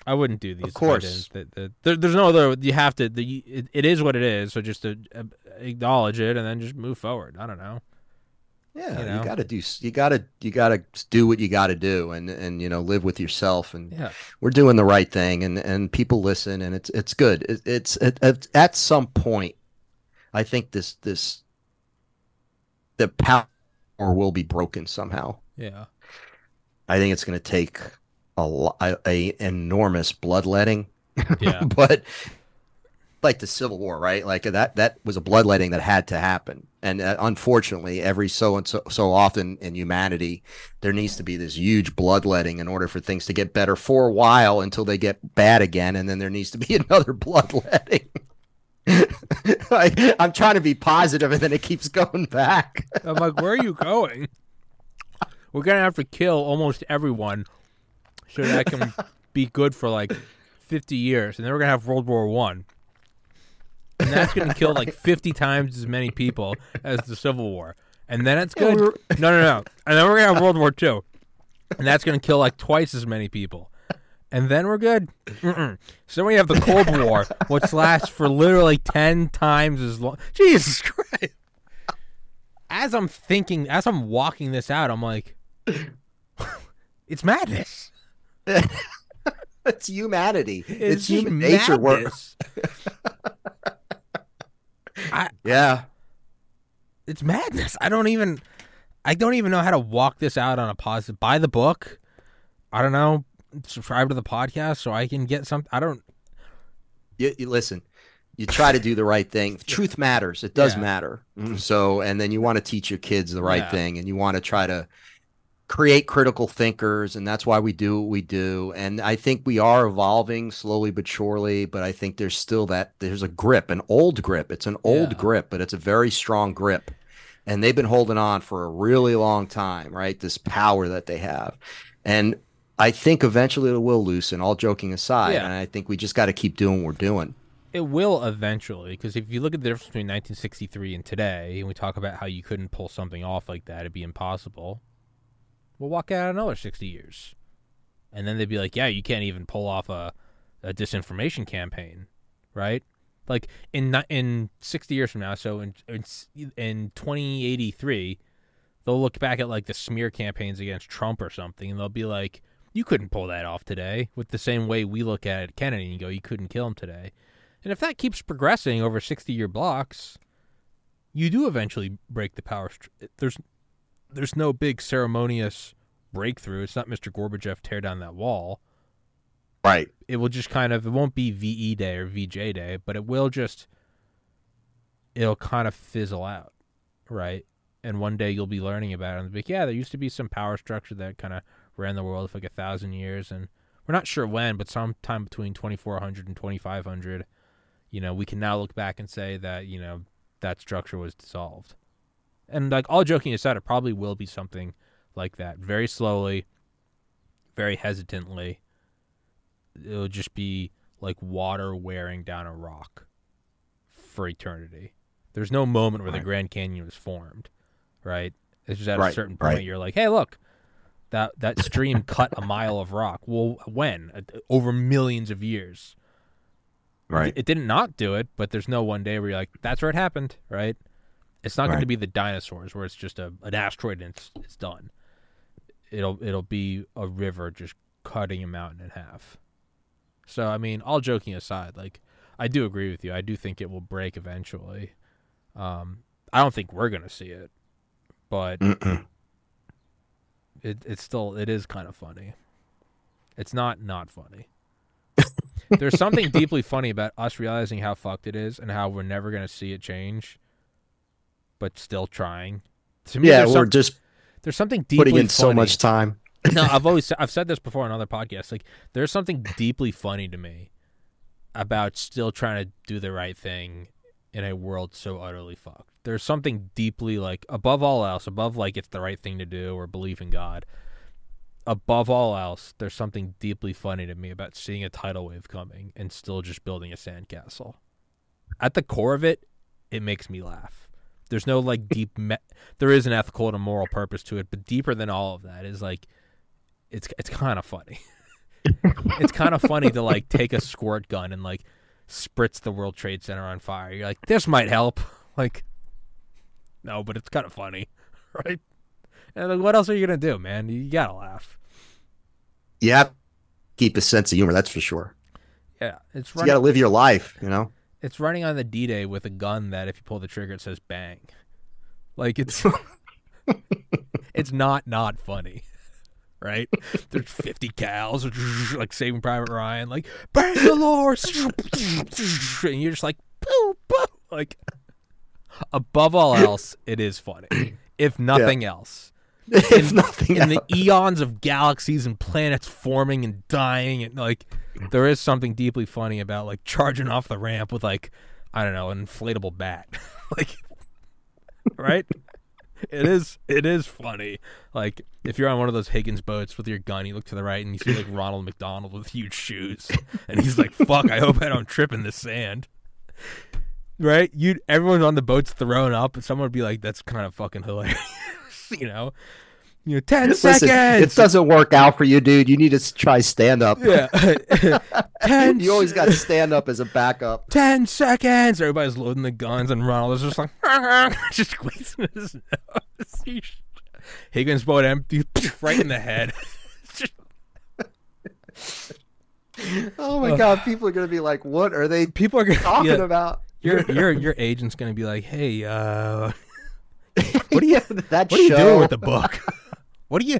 I wouldn't do these. Of course, the, the, there, there's no other. You have to. The, it, it is what it is. So just to uh, acknowledge it and then just move forward. I don't know. Yeah, you, know? you got to do. You got to. You got to do what you got to do, and and you know live with yourself. And yeah. we're doing the right thing, and and people listen, and it's it's good. It, it's it, at some point, I think this this the power will be broken somehow. Yeah, I think it's going to take a, a, a enormous bloodletting. Yeah. but like the Civil War, right? Like that that was a bloodletting that had to happen. And uh, unfortunately, every so and so so often in humanity, there needs to be this huge bloodletting in order for things to get better for a while until they get bad again, and then there needs to be another bloodletting. I, I'm trying to be positive, and then it keeps going back. I'm like, where are you going? We're gonna have to kill almost everyone so that can be good for like 50 years, and then we're gonna have World War One, and that's gonna kill like 50 times as many people as the Civil War, and then it's good. No, no, no, and then we're gonna have World War Two, and that's gonna kill like twice as many people. And then we're good. Mm-mm. So then we have the Cold War, which lasts for literally ten times as long. Jesus Christ! As I'm thinking, as I'm walking this out, I'm like, it's madness. it's humanity. It's, it's human nature work. I, yeah. It's madness. I don't even I don't even know how to walk this out on a positive. Buy the book. I don't know. Subscribe to the podcast so I can get some I don't you, you listen. You try to do the right thing. Truth matters. It does yeah. matter. Mm-hmm. So, and then you want to teach your kids the right yeah. thing, and you want to try to create critical thinkers and that's why we do what we do. And i think we are evolving slowly but surely but i think there's still that there's a grip an old grip. It's an old yeah. grip but it's a very strong grip. And they've been holding on for a really long time right? This power that they have. And i think eventually it will loosen all joking aside yeah. and i think we just got to keep doing what we're doing. It will eventually because if you look at the difference between 1963 and today and we talk about how you couldn't pull something off like that it'd be impossible we'll walk out another 60 years. And then they'd be like, yeah, you can't even pull off a, a disinformation campaign, right? Like in in 60 years from now, so in, in, in 2083, they'll look back at like the smear campaigns against Trump or something, and they'll be like, you couldn't pull that off today, with the same way we look at Kennedy and go, you couldn't kill him today. And if that keeps progressing over 60 year blocks, you do eventually break the power. There's there's no big ceremonious breakthrough. It's not Mr. Gorbachev tear down that wall. Right. It will just kind of it won't be VE day or VJ day, but it will just it'll kind of fizzle out, right? And one day you'll be learning about it and be like, yeah, there used to be some power structure that kind of ran the world for like a thousand years, and we're not sure when, but sometime between 2400 and 2500, you know, we can now look back and say that you know that structure was dissolved. And like all joking aside, it probably will be something like that. Very slowly, very hesitantly. It'll just be like water wearing down a rock for eternity. There's no moment where right. the Grand Canyon was formed, right? It's just at right. a certain point right. you're like, hey, look, that that stream cut a mile of rock. Well, when? Over millions of years. Right. It, it didn't not do it, but there's no one day where you're like, that's where it happened, right? It's not right. going to be the dinosaurs where it's just a an asteroid and it's, it's done. It'll it'll be a river just cutting a mountain in half. So I mean, all joking aside, like I do agree with you. I do think it will break eventually. Um, I don't think we're gonna see it, but it it's still it is kind of funny. It's not not funny. There's something deeply funny about us realizing how fucked it is and how we're never gonna see it change but still trying. To me, yeah, we're just there's something deeply putting in funny. so much time. no, I've always I've said this before on other podcasts. Like, there's something deeply funny to me about still trying to do the right thing in a world so utterly fucked. There's something deeply like above all else, above like it's the right thing to do or believe in God. Above all else, there's something deeply funny to me about seeing a tidal wave coming and still just building a sandcastle. At the core of it, it makes me laugh. There's no like deep. Me- there is an ethical and a moral purpose to it, but deeper than all of that is like, it's it's kind of funny. it's kind of funny to like take a squirt gun and like spritz the World Trade Center on fire. You're like, this might help. Like, no, but it's kind of funny, right? And like, what else are you gonna do, man? You gotta laugh. Yeah, keep a sense of humor. That's for sure. Yeah, it's so you got to live your life, you know. It's running on the D Day with a gun that, if you pull the trigger, it says bang. Like it's, it's not not funny, right? There's 50 cows, like Saving Private Ryan, like bang the Lord, and you're just like, boo, boo. like. Above all else, it is funny. If nothing yeah. else, if in, nothing in else. the eons of galaxies and planets forming and dying and like there is something deeply funny about like charging off the ramp with like I don't know an inflatable bat. Like right? It is it is funny. Like if you're on one of those Higgins boats with your gun you look to the right and you see like Ronald McDonald with huge shoes. And he's like fuck I hope I don't trip in the sand. Right? You everyone's on the boat's thrown up and someone would be like that's kind of fucking hilarious you know, you know, 10 Listen, seconds. It doesn't work out for you, dude. You need to try stand up. Yeah. 10 You always got to stand up as a backup. 10 seconds. Everybody's loading the guns, and Ronald is just like, just squeezing his nose. Higgins boat empty, right in the head. oh my god, people are gonna be like, "What are they? People are gonna, talking yeah, about?" Your your your agent's gonna be like, "Hey, uh, what are you? that what are you doing with the book? what are you?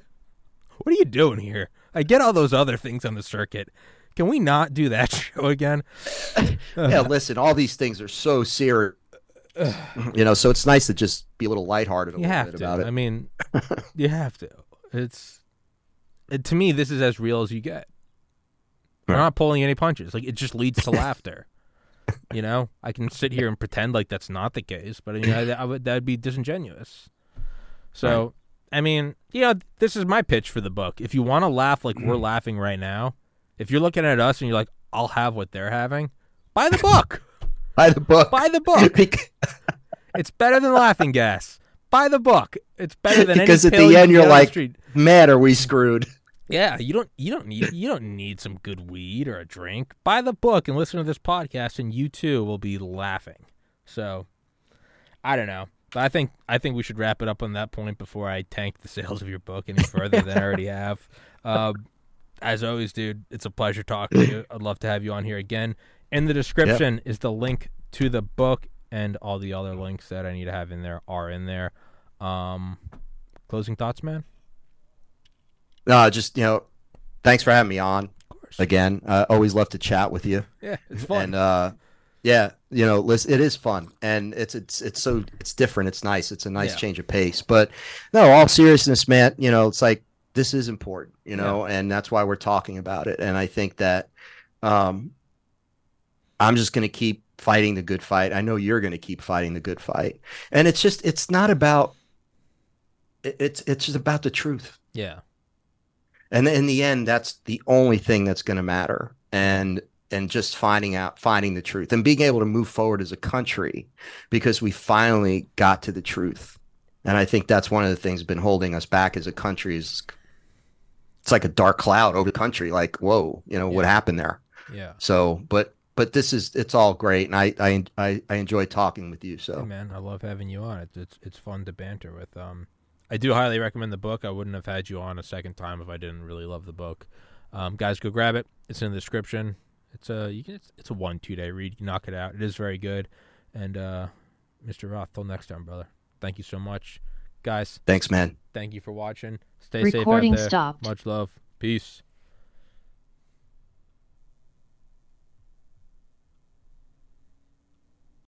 What are you doing here? I get all those other things on the circuit. Can we not do that show again? yeah, listen, all these things are so serious. you know, so it's nice to just be a little lighthearted a you have to. about it. I mean, you have to. It's it, to me, this is as real as you get. We're not pulling any punches. Like it just leads to laughter. You know, I can sit here and pretend like that's not the case, but you know, I would that'd be disingenuous. So, right. I mean, you know, this is my pitch for the book. If you want to laugh like we're laughing right now, if you're looking at us and you're like, "I'll have what they're having," buy the book. buy the book. Buy the book. it's better than laughing gas. Buy the book. It's better than because at the end you're like, "Man, are we screwed?" Yeah, you don't you don't need you don't need some good weed or a drink. Buy the book and listen to this podcast and you too will be laughing. So I don't know. But I think I think we should wrap it up on that point before I tank the sales of your book any further than I already have. Uh, as always, dude, it's a pleasure talking to you. I'd love to have you on here again. In the description yep. is the link to the book and all the other links that I need to have in there are in there. Um, closing thoughts, man. No, just you know, thanks for having me on. Again, uh, always love to chat with you. Yeah, it's fun. And uh, yeah, you know, listen, it is fun, and it's it's it's so it's different. It's nice. It's a nice yeah. change of pace. But no, all seriousness, man. You know, it's like this is important. You know, yeah. and that's why we're talking about it. And I think that um, I'm just going to keep fighting the good fight. I know you're going to keep fighting the good fight. And it's just it's not about it's it's just about the truth. Yeah and in the end that's the only thing that's going to matter and and just finding out finding the truth and being able to move forward as a country because we finally got to the truth. And i think that's one of the things that's been holding us back as a country is it's like a dark cloud over the country like whoa you know yeah. what happened there? Yeah. So but but this is it's all great and i i i, I enjoy talking with you so. Hey man i love having you on. It's, it's it's fun to banter with um I do highly recommend the book. I wouldn't have had you on a second time if I didn't really love the book. Um, guys, go grab it. It's in the description. It's a you can, it's, it's a one two day read. You knock it out. It is very good. And uh, Mr. Roth, till next time, brother. Thank you so much, guys. Thanks, man. Thank you for watching. Stay Recording safe out there. Stopped. Much love. Peace.